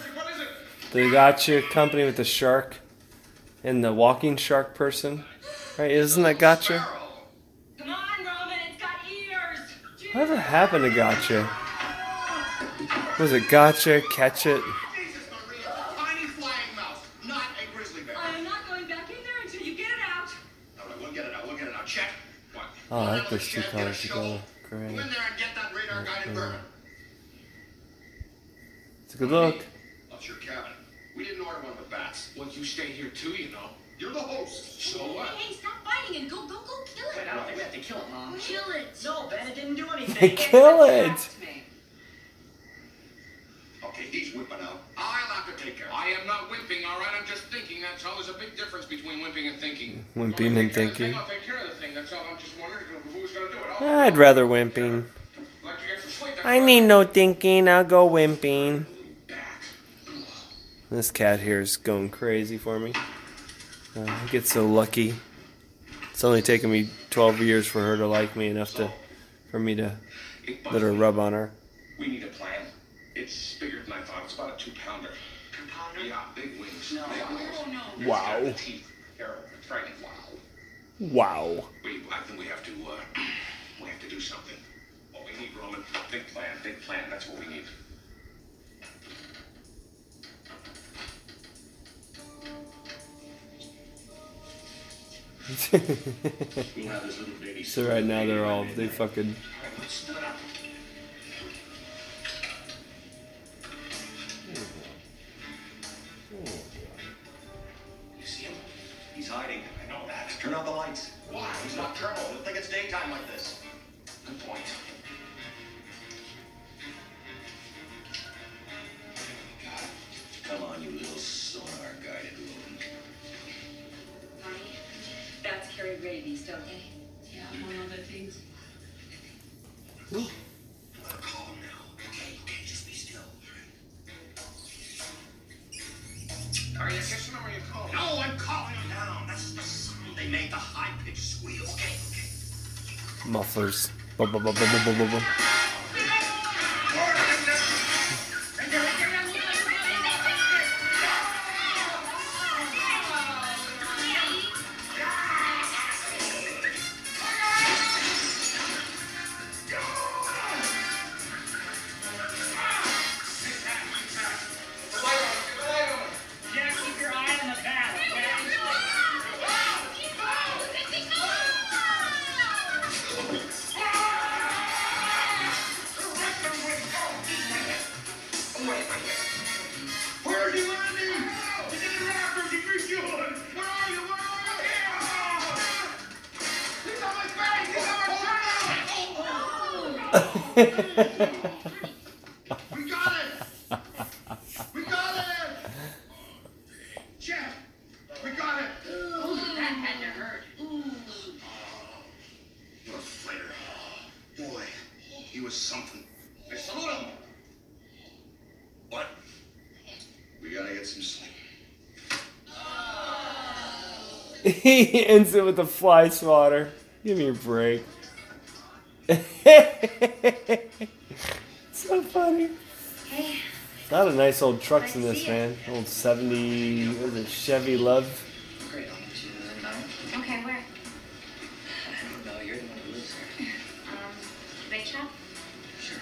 S1: The gotcha company with the shark and the walking shark person. Right? Isn't that gotcha?
S8: Come on,
S1: Whatever happened to gotcha? Was it gotcha? Catch it? Oh, I like those two colors together. Great.
S12: Go in there and get that radar guided burn.
S1: It's a good look.
S12: That's your cabin. We didn't order one of the bats.
S2: Once you stay here too, you know.
S12: You're the host.
S2: So
S3: hey. Hey, stop fighting and go, go, go, kill it.
S10: But I don't think we have to kill it, Mom.
S3: Kill it.
S10: No, Ben, it didn't do anything.
S1: kill it.
S6: Okay, he's
S4: whipping out. I'll have to take care.
S2: I am not wimping, all right? I'm just thinking. That's all. There's a big difference between wimping and thinking.
S1: Wimping and thinking.
S2: I'll take care of the thing. That's all. I'm just wondering who's going to do it.
S1: I'd rather wimping.
S2: Let you get some sleep.
S1: I need no thinking. I'll go wimping. This cat here is going crazy for me. Uh, I get so lucky. It's only taken me 12 years for her to like me enough to, for me to let her rub on her.
S2: We need a plan. It's bigger than I thought. It's about a two pounder. Two pounder? Yeah, big wings. No. Big wings.
S6: Oh, no.
S1: Wow.
S2: It's got the teeth. Terrible. It's frightening. Wow.
S1: Wow.
S2: We, I think we have to, uh, we have to do something. What we need, Roman, big plan, big plan. That's what we need.
S9: We'll have this little baby.
S1: so right now they're all they fucking
S4: You see him? He's hiding. I know that. Turn out the lights. Why? He's nocturnal. He'll think it's daytime like this. Good point. Come on, you little sonar-guided rodent.
S8: Honey, bats carry rabies, don't they?
S13: Yeah, among other things.
S4: I'm gonna call him now. Okay, okay, just be still.
S2: Are you kissing him or are you calling?
S4: No, they make, the high-pitched squeal. Okay, okay.
S1: mufflers.
S4: He
S1: ends it with a fly swatter. Give me a break. so funny.
S13: Hey,
S1: A lot of nice old trucks in this, man. Old 70, what is it, Chevy LUV?
S10: Great, I'll meet you in nine.
S13: okay, where?
S10: I don't know, you're the one who lives here.
S13: Um, bake shop?
S10: Sure.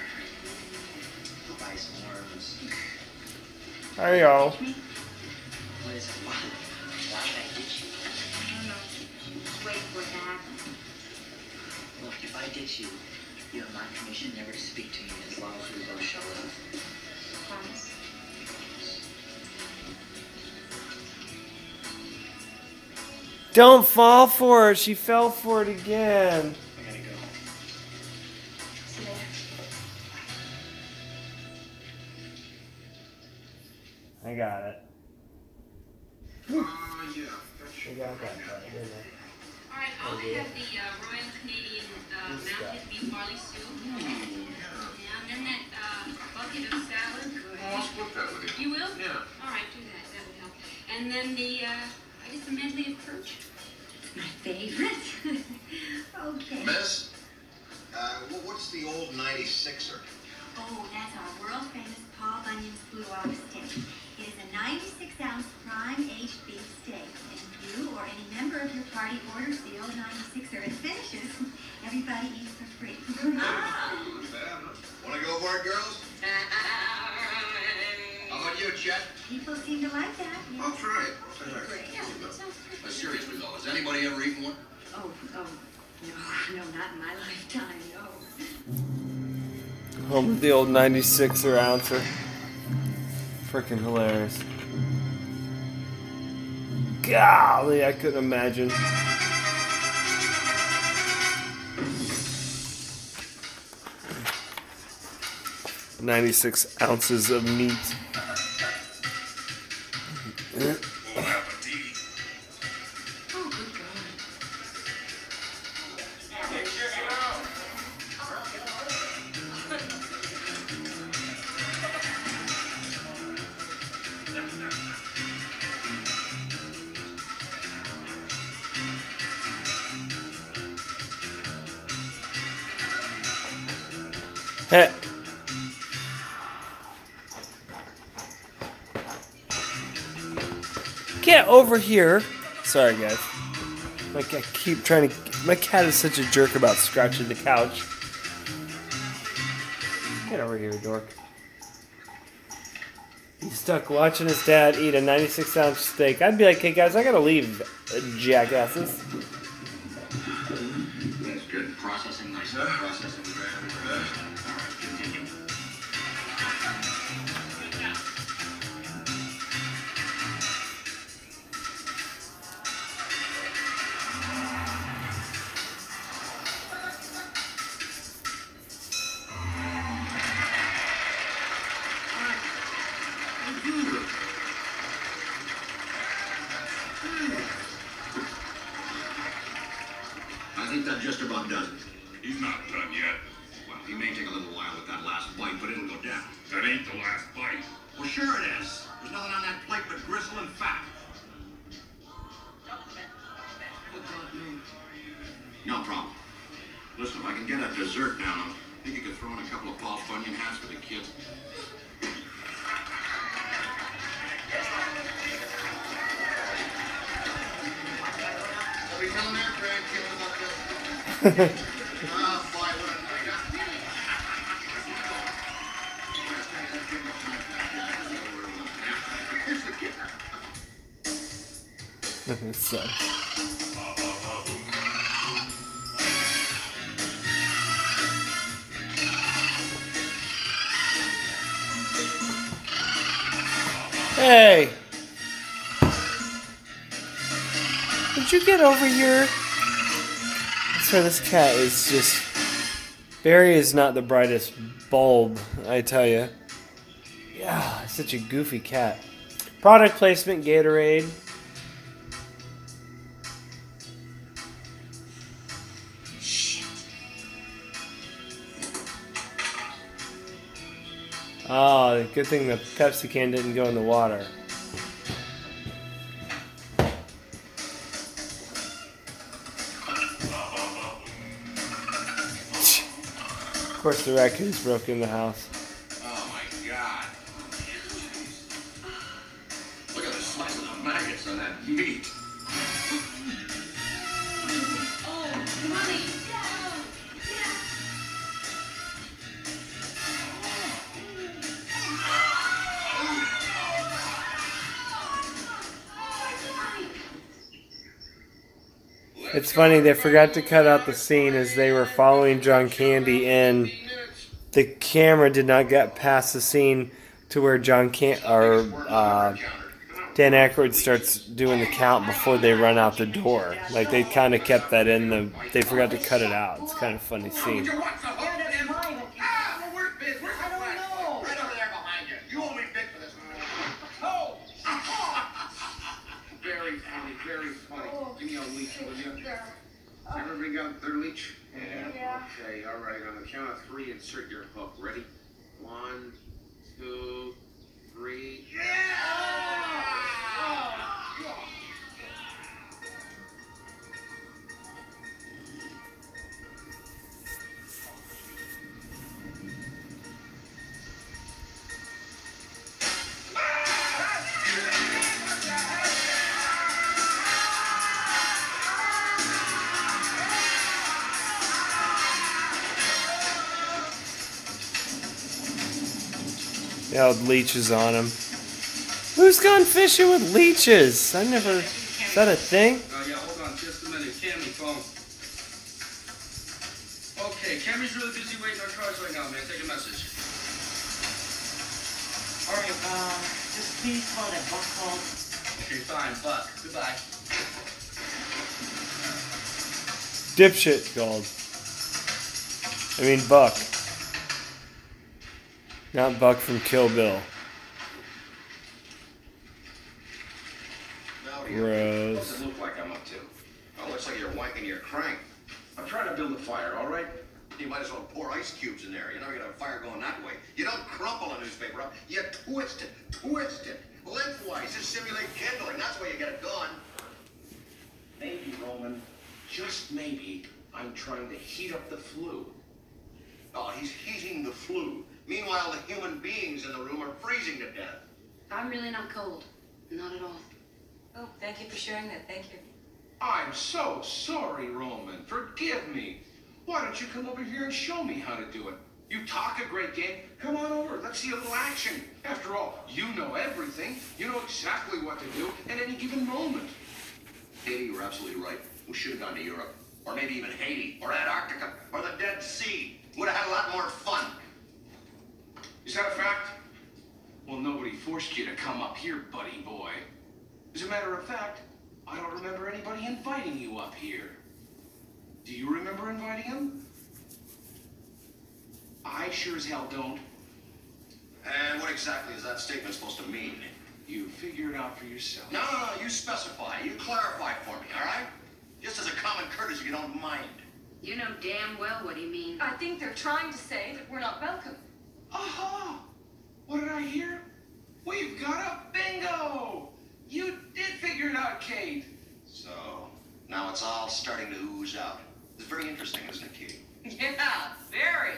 S10: I'll buy some worms.
S1: Hey, y'all.
S13: Don't
S1: fall for it. She fell for it again.
S6: Of
S14: your party orders the old 96er and finishes, everybody eats for free. Ah!
S4: Wanna go for it, girls? How about you, Chet?
S14: People seem to like that. yes.
S4: I'll try it.
S14: Great.
S4: Uh, seriously though, has anybody ever eaten one?
S14: Oh, oh, no, no, not in my lifetime, no.
S1: Home with the old 96er ouncer. Freaking hilarious. Golly, I couldn't imagine. Ninety-six ounces of meat. Here. Sorry, guys. My cat keep trying to. My cat is such a jerk about scratching the couch. Get over here, dork. He's stuck watching his dad eat a 96 ounce steak. I'd be like, hey guys, I gotta leave, uh, jackasses. Hey! Would you get over here? So this cat is just. Barry is not the brightest bulb, I tell you. Yeah, such a goofy cat. Product placement Gatorade. Oh, good thing the Pepsi can didn't go in the water. Of course, the raccoons broke in the house. It's funny, they forgot to cut out the scene as they were following John Candy, and the camera did not get past the scene to where John Can or uh, Dan Aykroyd starts doing the count before they run out the door. Like they kind of kept that in the. They forgot to cut it out. It's kind of funny scene.
S2: Okay, all right. On the count of three, insert your hook. Ready? One, two, three.
S1: They had leeches on him. Who's gone fishing with leeches? I never. Is that a thing?
S15: Oh, yeah, hold on just a minute. Cammy, phone. Okay, Cammy's really busy waiting on cars right now, man. Take a message.
S10: All right, um, just please call that buck called.
S15: Okay, fine. Buck. Goodbye.
S1: Dipshit called. I mean, Buck. Not Buck from Kill Bill. Gross.
S2: What's it look like I'm up to?
S4: Oh, looks like you're wanking your crank.
S2: I'm trying to build a fire, all right?
S4: You might as well pour ice cubes in there. You know you got a fire going that way. You don't crumple a newspaper up. You twist it, twist it. Lengthwise, just simulate kindling. That's where you get it going.
S2: Maybe, Roman, just maybe, I'm trying to heat up the flue.
S4: Oh, he's heating the flue. Meanwhile, the human beings in the room are freezing to death.
S6: I'm really not cold. Not at all.
S8: Oh, thank you for sharing that. Thank you.
S2: I'm so sorry, Roman. Forgive me. Why don't you come over here and show me how to do it? You talk a great game. Come on over. Let's see a little action. After all, you know everything. You know exactly what to do at any given moment.
S4: Haiti, you're absolutely right. We should have gone to Europe. Or maybe even Haiti, or Antarctica, or the Dead Sea. Would have had a lot more fun.
S2: Is that a fact? Well, nobody forced you to come up here, buddy boy. As a matter of fact, I don't remember anybody inviting you up here. Do you remember inviting him? I sure as hell don't.
S4: And what exactly is that statement supposed to mean?
S2: You figure it out for yourself.
S4: No, no, no, you specify. You clarify for me, all right? Just as a common courtesy, you don't mind.
S6: You know damn well what he means.
S8: I think they're trying to say that we're not welcome.
S2: Aha! What did I hear? We've got a bingo! You did figure it out, Kate.
S4: So, now it's all starting to ooze out. It's very interesting, isn't it, Kate?
S8: Yeah, very.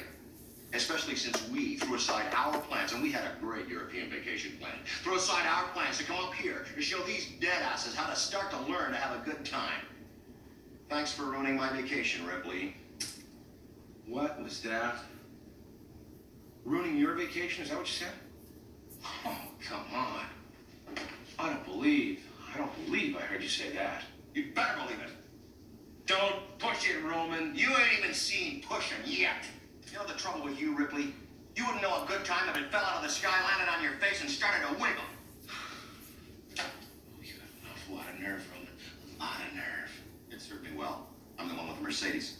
S4: Especially since we threw aside our plans, and we had a great European vacation plan. Threw aside our plans to come up here to show these deadasses how to start to learn to have a good time. Thanks for ruining my vacation, Ripley.
S2: What was that? Ruining your vacation? Is that what you said? Oh, come on. I don't believe, I don't believe I heard you say that.
S4: You better believe it.
S2: Don't push it, Roman.
S4: You ain't even seen pushing yet. You know the trouble with you, Ripley? You wouldn't know a good time if it fell out of the sky, landed on your face, and started to wiggle.
S2: Oh, You got an awful lot of nerve, Roman. A lot of nerve.
S4: It served me well. I'm the one with the Mercedes.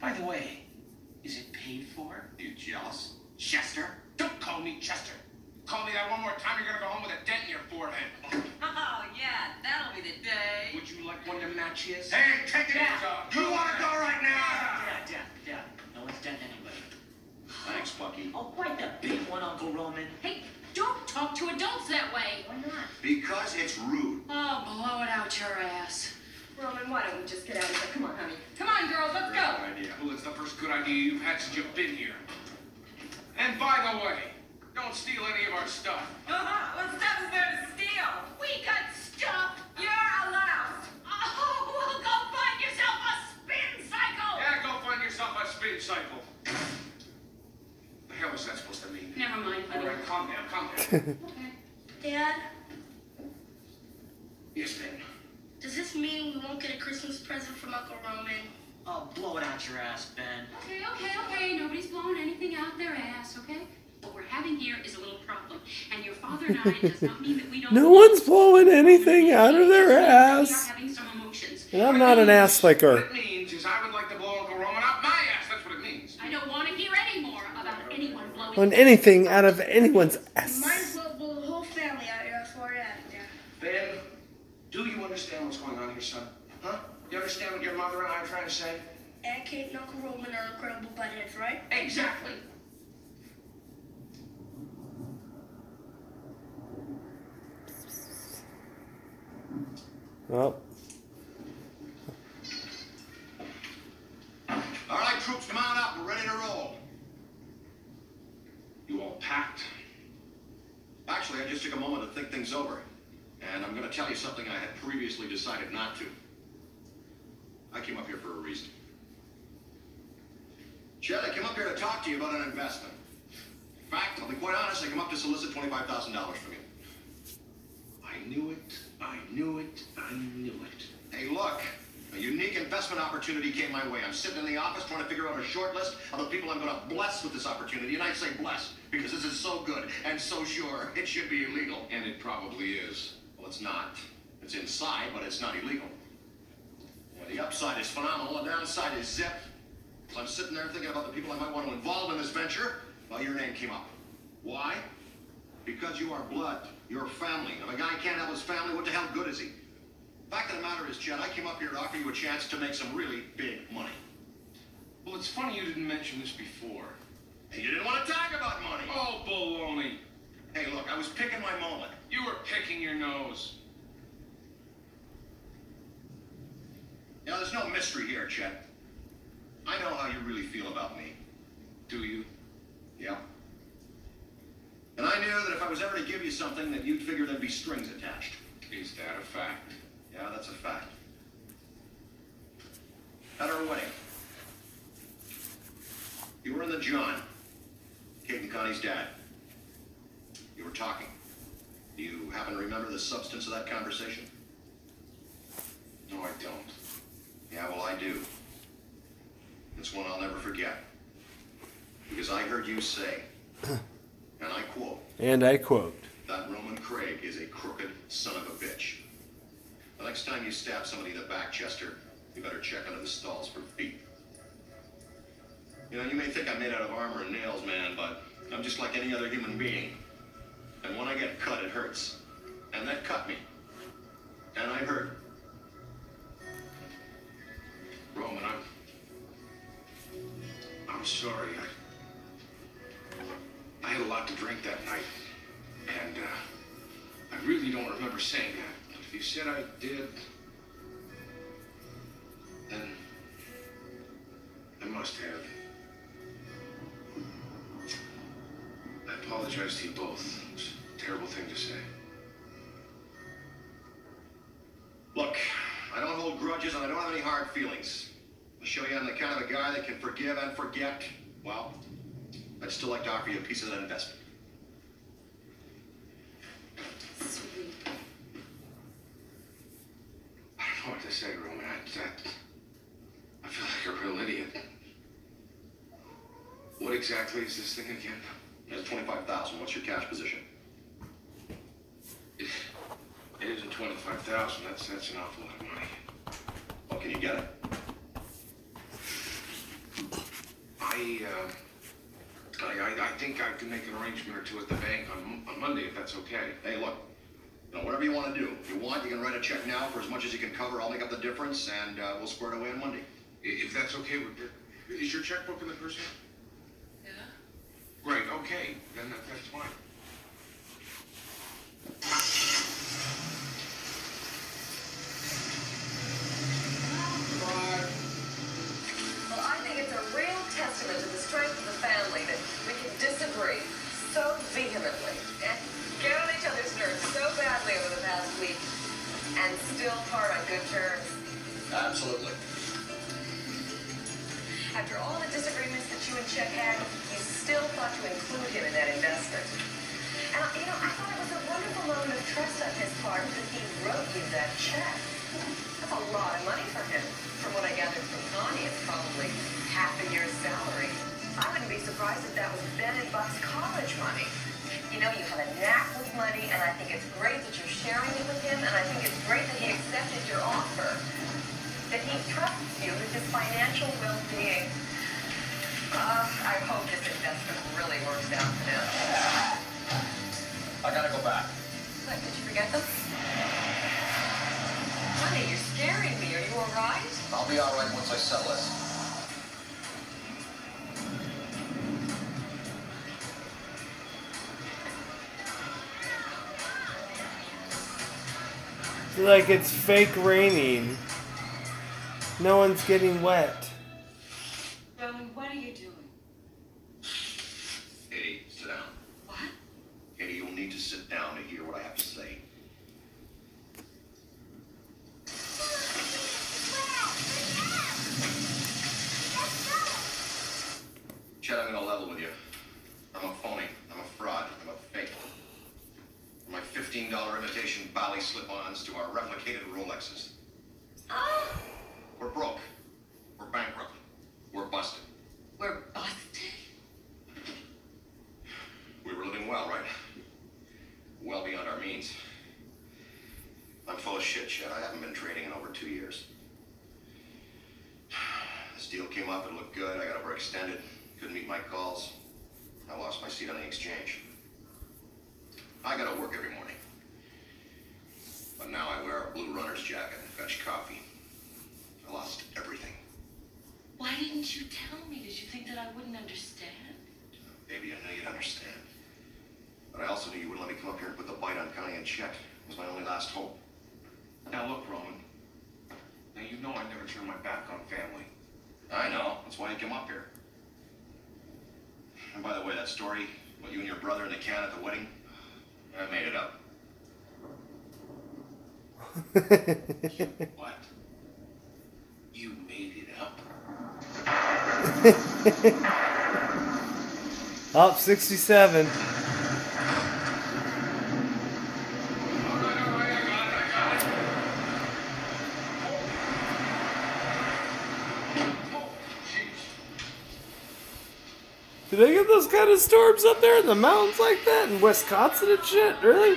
S2: By the way, is it paid for?
S4: Are you jealous?
S2: Chester? Don't call me Chester. Call me that one more time, you're gonna go home with a dent in your forehead.
S8: Oh, yeah, that'll be the day.
S2: Would you like one to match his?
S4: Hey, take it
S2: Yeah.
S4: out. You want to go right now?
S11: Dad, Dad, Dad. No one's done anybody.
S4: Thanks, Bucky.
S11: Oh, quite the big one, Uncle Roman.
S6: Hey, don't talk to adults that way.
S11: Why not?
S4: Because it's rude.
S6: Oh, blow it out your ass.
S8: Roman, why don't we just get out of here? Come on, honey. Come on, girls, let's go.
S2: Good idea. Well, it's the first good idea you've had since you've been here. And by the way, don't steal any of our stuff.
S8: Uh-huh. What stuff is there to steal?
S6: We got stuff.
S8: You're allowed.
S6: Oh, well, go find yourself a spin cycle.
S2: Yeah, go find yourself a spin cycle. The hell was that supposed to mean?
S6: Never mind,
S2: All
S6: honey.
S2: right, calm down, calm down.
S6: Okay.
S13: Dad,
S2: yes, Ben.
S13: Does this mean we won't get a Christmas present from Uncle Roman?
S11: Oh, blow it out your ass, Ben.
S6: Okay, okay, okay. Nobody's blowing anything out their ass, okay? What we're having here is a little problem. And your father and I does not mean that we don't.
S1: No one's blowing anything out of their
S6: We are
S1: ass.
S6: having some emotions.
S1: And I'm not an ass
S2: What
S1: licker.
S2: it means is I would like to blow Uncle Roman up my ass. That's what it means.
S6: I don't want to hear any more about anyone blowing.
S1: On anything out of anyone's
S13: Might
S1: ass.
S13: as well blow the whole family out your ass while you're at it, Dad.
S2: Ben, do you understand what's going on here, son? Huh? You understand what your mother and I are trying to say?
S13: Aunt Kate and Uncle Roman are incredible buttheads, right?
S2: Exactly.
S1: Well,
S4: All right, troops, mount up. We're ready to roll.
S2: You all packed?
S4: Actually, I just took a moment to think things over. And I'm going to tell you something I had previously decided not to. I came up here for a reason. Chet, I came up here to talk to you about an investment. In fact, I'll be quite honest, I came up to solicit $25,000 from you.
S2: I knew it. I knew it. I knew it.
S4: Hey, look, a unique investment opportunity came my way. I'm sitting in the office trying to figure out a short list of the people I'm going to bless with this opportunity. And I say bless because this is so good and so sure it should be illegal.
S2: And it probably is.
S4: Well, it's not. It's inside, but it's not illegal. The upside is phenomenal. The downside is zip. So I'm sitting there thinking about the people I might want to involve in this venture. Well, your name came up. Why? Because you are blood. You're family. If a guy can't help his family, what the hell good is he? Fact of the matter is, Chet, I came up here to offer you a chance to make some really big money.
S2: Well, it's funny you didn't mention this before.
S4: And you didn't want to talk about money.
S2: Oh, baloney.
S4: Hey, look, I was picking my moment.
S2: You were picking your nose.
S4: You know, there's no mystery here, Chet. I know how you really feel about me.
S2: Do you?
S4: Yeah. And I knew that if I was ever to give you something, that you'd figure there'd be strings attached.
S2: Is that a fact?
S4: Yeah, that's a fact. At our wedding, you were in the John, Kate and Connie's dad. You were talking. Do you happen to remember the substance of that conversation?
S2: No, I don't.
S4: Yeah, well, I do. It's one I'll never forget. Because I heard you say, and I quote,
S1: And I quote.
S4: that Roman Craig is a crooked son of a bitch. The next time you stab somebody in the back, Chester, you better check under the stalls for feet. You know, you may think I'm made out of armor and nails, man, but I'm just like any other human being. And when I get cut, it hurts. And that cut me. And I hurt.
S2: Roman, I'm. I'm sorry. I, I had a lot to drink that night. And, uh, I really don't remember saying that. But if you said I did, then I must have. I apologize to you both. It's a terrible thing to say.
S4: Look, I don't hold grudges and I don't have any hard feelings. I'll show you I'm the kind of a guy that can forgive and forget. Well, I'd still like to offer you a piece of that investment.
S8: Sweet.
S2: I don't know what to say, Roman. I, I, I feel like a real idiot. What exactly is this thing again?
S4: It's 25000 What's your cash position?
S2: It, it isn't twenty-five thousand. That's that's an awful lot of money.
S4: Well, can you get it?
S2: I, uh, I, I, I think I can make an arrangement or two at the bank on, on Monday if that's okay.
S4: Hey, look, you know, whatever you want to do. If you want, you can write a check now for as much as you can cover. I'll make up the difference and uh, we'll square it away on Monday.
S2: If that's okay with Is your checkbook in the person?
S8: Yeah?
S2: Great. Okay. Then that, that's fine.
S8: Well, I think it's a real testament to the strength of the family that we can disagree so vehemently and get on each other's nerves so badly over the past week and still part on good terms.
S4: Absolutely.
S8: After all the disagreements that you and Chet had, you still thought to include him in that investment. And, you know, I thought it was a wonderful moment of trust on his part that he wrote you that check. That's a lot of money for him. From what I gathered from Connie, it's probably half a year's salary. I wouldn't be surprised if that was Ben and Buck's college money. You know, you have a knack with money, and I think it's great that you're sharing it with him, and I think it's great that he accepted your offer that he trusts you with his financial well-being. Uh, I hope this investment really works out for him.
S4: I gotta go back.
S8: What, did you forget them? Honey, you're scaring me. Are you all right?
S4: I'll be all right once I settle this.
S1: Like it's fake raining. No one's getting wet.
S8: Roman, what are you doing?
S4: Eddie, sit down.
S8: What?
S4: Eddie, you'll need to sit down to hear what I have to say. Chet, I'm gonna level with you. I'm a phony. I'm a fraud. I'm a fake. From my $15 imitation Bally slip-ons to our replicated Rolexes. Oh. We're broke. We're bankrupt. We're busted.
S8: We're busted.
S4: We were living well, right? Well beyond our means. I'm full of shit, Chet. I haven't been trading in over two years. This deal came up, it looked good. I got overextended. Couldn't meet my calls. I lost my seat on the exchange. I gotta work every morning. But now I wear a blue runner's jacket and fetch coffee. I lost everything.
S8: Why didn't you tell me? Did you think that I wouldn't understand?
S4: Baby, I knew you'd understand. But I also knew you wouldn't let me come up here and put the bite on Connie and Chet. It was my only last hope.
S2: Now look, Roman. Now you know I never turn my back on family.
S4: I know. That's why you come up here. And by the way, that story, about you and your brother in the can at the wedding, I made it up.
S1: you, what? You made it up?
S2: up 67. Do they get those kind of storms up there in the mountains like that in Wisconsin and shit? Really?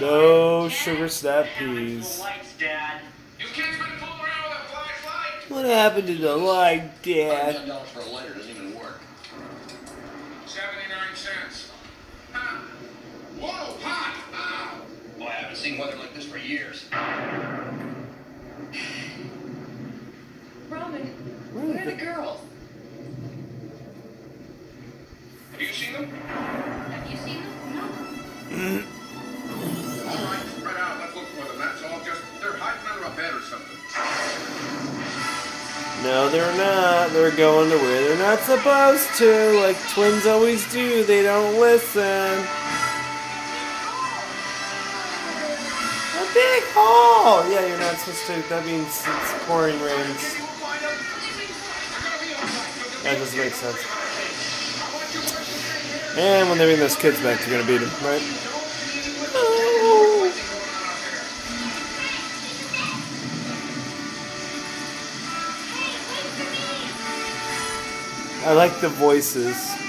S2: No sugar snap peas. What happened to the light, Dad?
S16: No,
S1: they're
S2: not. They're going to where they're not supposed to, like twins always do. They don't listen. A big hole! Yeah, you're not supposed to. That means it's pouring rain. That doesn't make sense. And when they bring those kids back, you're gonna beat them, right? I like the voices.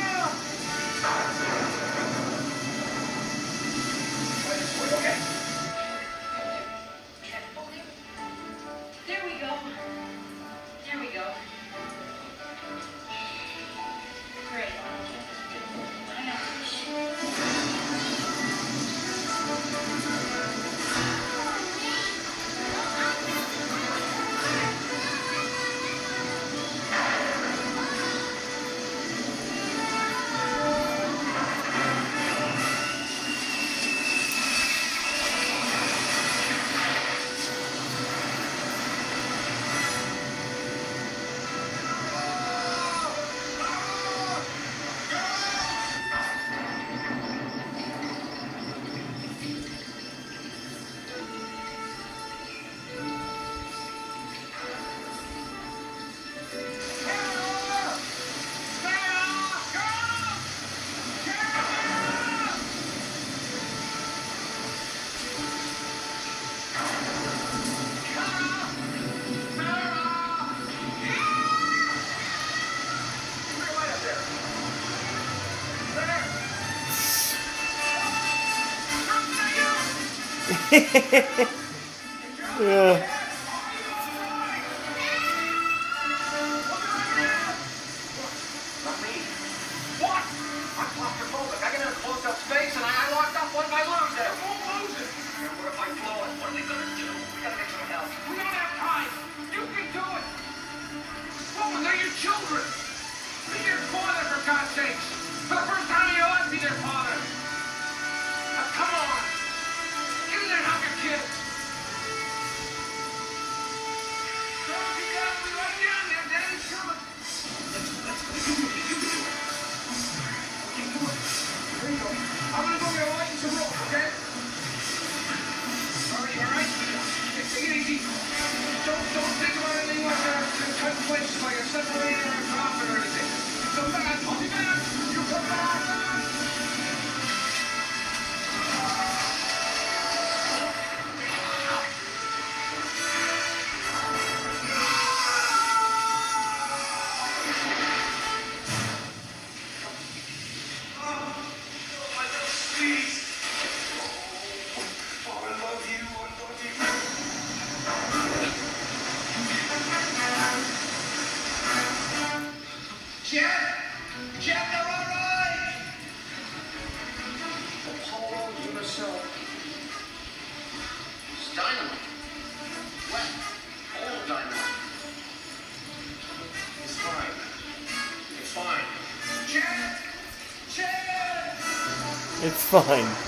S17: fine.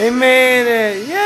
S2: Amen. Yeah.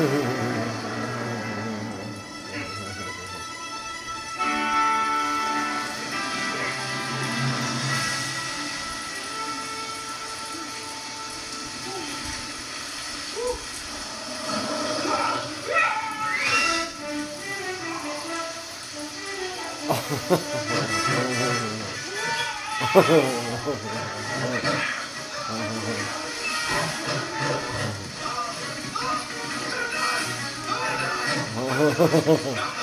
S2: Oh.
S6: ハハハハ。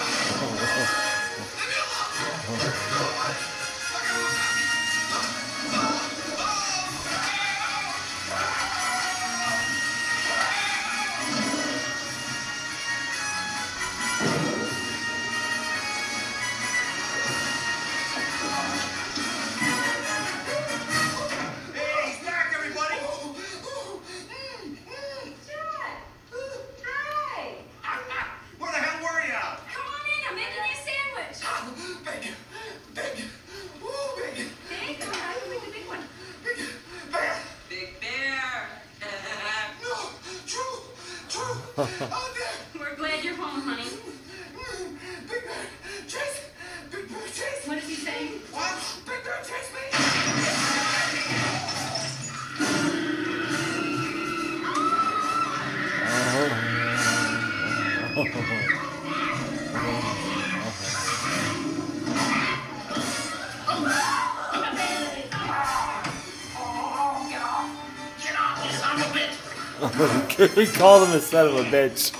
S1: We called him a son of a bitch.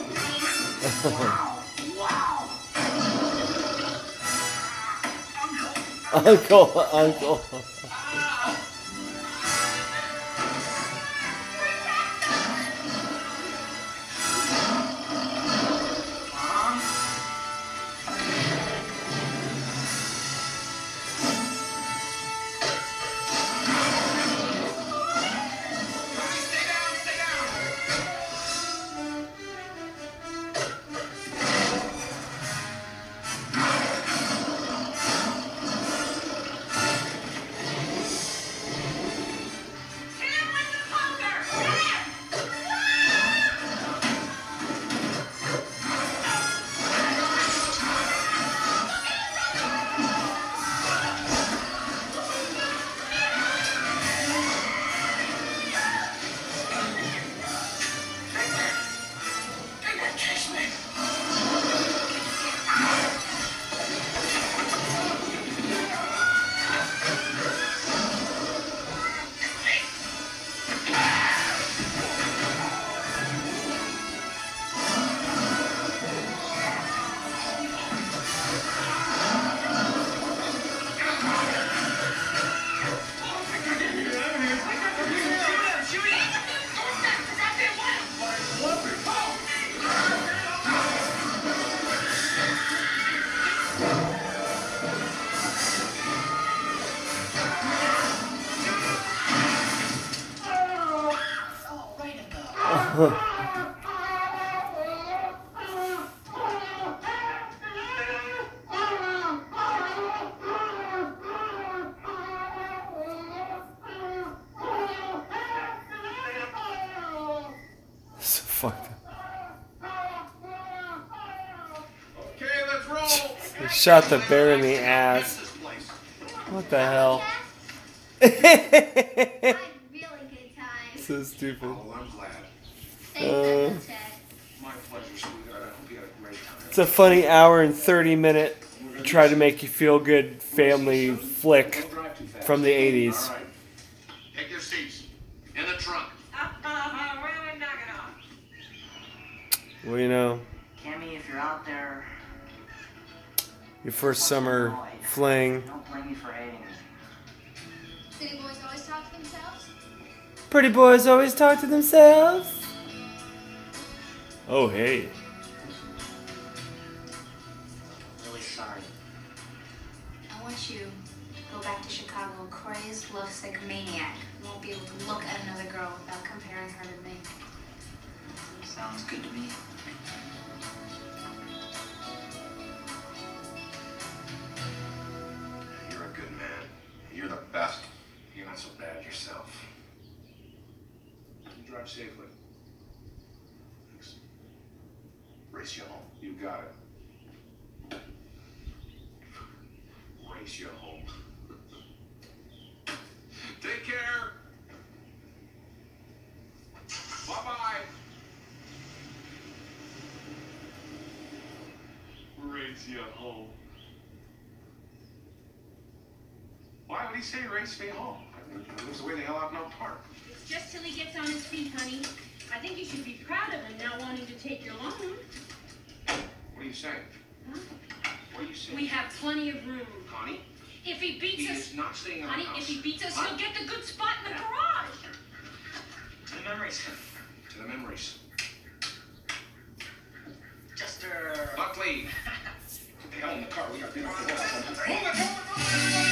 S1: uncle, uncle. Shot the bear in the ass. What the hell? so stupid.
S2: Oh, I'm glad.
S1: Uh,
S2: My pleasure, sweetheart. I hope you had a great time.
S1: it's a funny hour and 30 minute try to make you feel good family flick from the 80s.
S3: Take your seats. In the trunk.
S1: Well, you know, your first summer fling.
S10: don't blame me for hating me.
S18: City boys always talk to themselves.
S1: Pretty boys always talk to themselves. Oh, hey.
S10: Really sorry.
S18: I want you to go back to Chicago a crazed, lovesick maniac. You won't be able to look at another girl without comparing her to me.
S10: Sounds good to me.
S3: Best.
S2: You're not so bad yourself. You drive safely. Thanks.
S3: Race you home.
S2: You got it. Race you home. Take care. Bye bye. Race you home. Why would he say race me home? I mean, he lives way the hell out in Oak Park.
S6: It's just till he gets on his feet, honey. I think you should be proud of him not wanting to take your loan.
S2: What are you saying?
S6: Huh?
S2: What are you saying?
S6: We have plenty of room.
S2: Connie?
S6: If he beats
S2: He
S6: us,
S2: is not staying in our
S6: honey,
S2: house.
S6: if he beats us,
S2: Huh?
S6: he'll get the good spot in the garage.
S10: To the memories.
S2: To the memories.
S10: Just uh.
S2: Buckley! Get the hell in the car. We got dinner for lunch.
S1: Oh,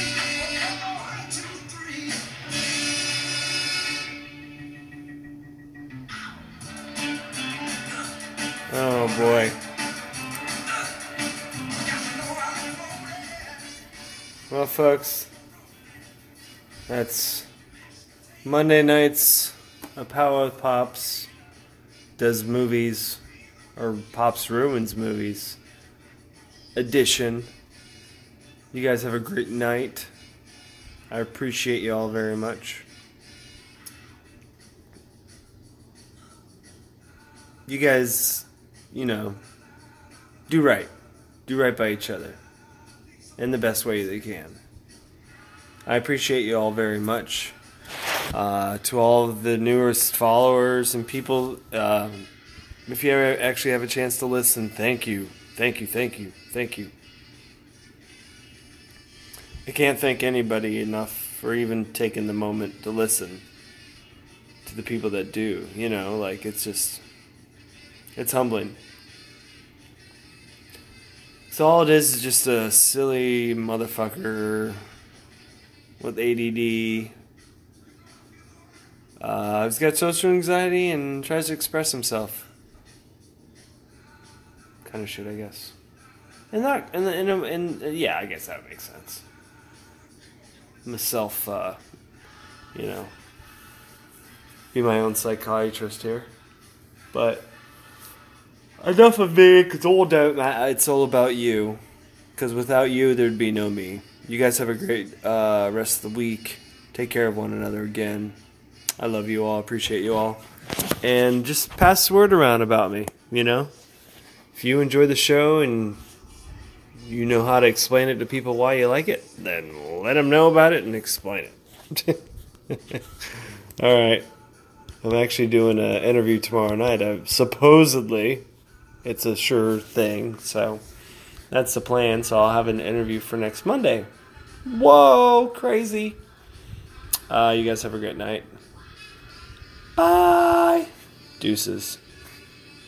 S1: Well, folks, that's Monday nights. A Power Pops does movies, or Pops ruins movies edition. You guys have a great night. I appreciate you all very much. You guys, you know, do right. Do right by each other in the best way they can. I appreciate you all very much. Uh, to all the newest followers and people, uh, if you ever actually have a chance to listen, thank you. Thank you, thank you, thank you. I can't thank anybody enough for even taking the moment to listen to the people that do. You know, like it's just, it's humbling. So all it is is just a silly motherfucker with ADD. Uh, he's got social anxiety and tries to express himself. Kind of shit, I guess. And that, and and, and, and yeah, I guess that makes sense. Myself, uh, you know, be my own psychiatrist here, but enough of me, because all don't matter. It's all about you, because without you, there'd be no me. You guys have a great uh, rest of the week. Take care of one another again. I love you all. Appreciate you all. And just pass the word around about me, you know? If you enjoy the show and you know how to explain it to people why you like it, then let them know about it and explain it. all right. I'm actually doing an interview tomorrow night. Uh, supposedly, it's a sure thing. So that's the plan. So I'll have an interview for next Monday. Whoa, crazy. Uh, you guys have a great night. Bye. Deuces.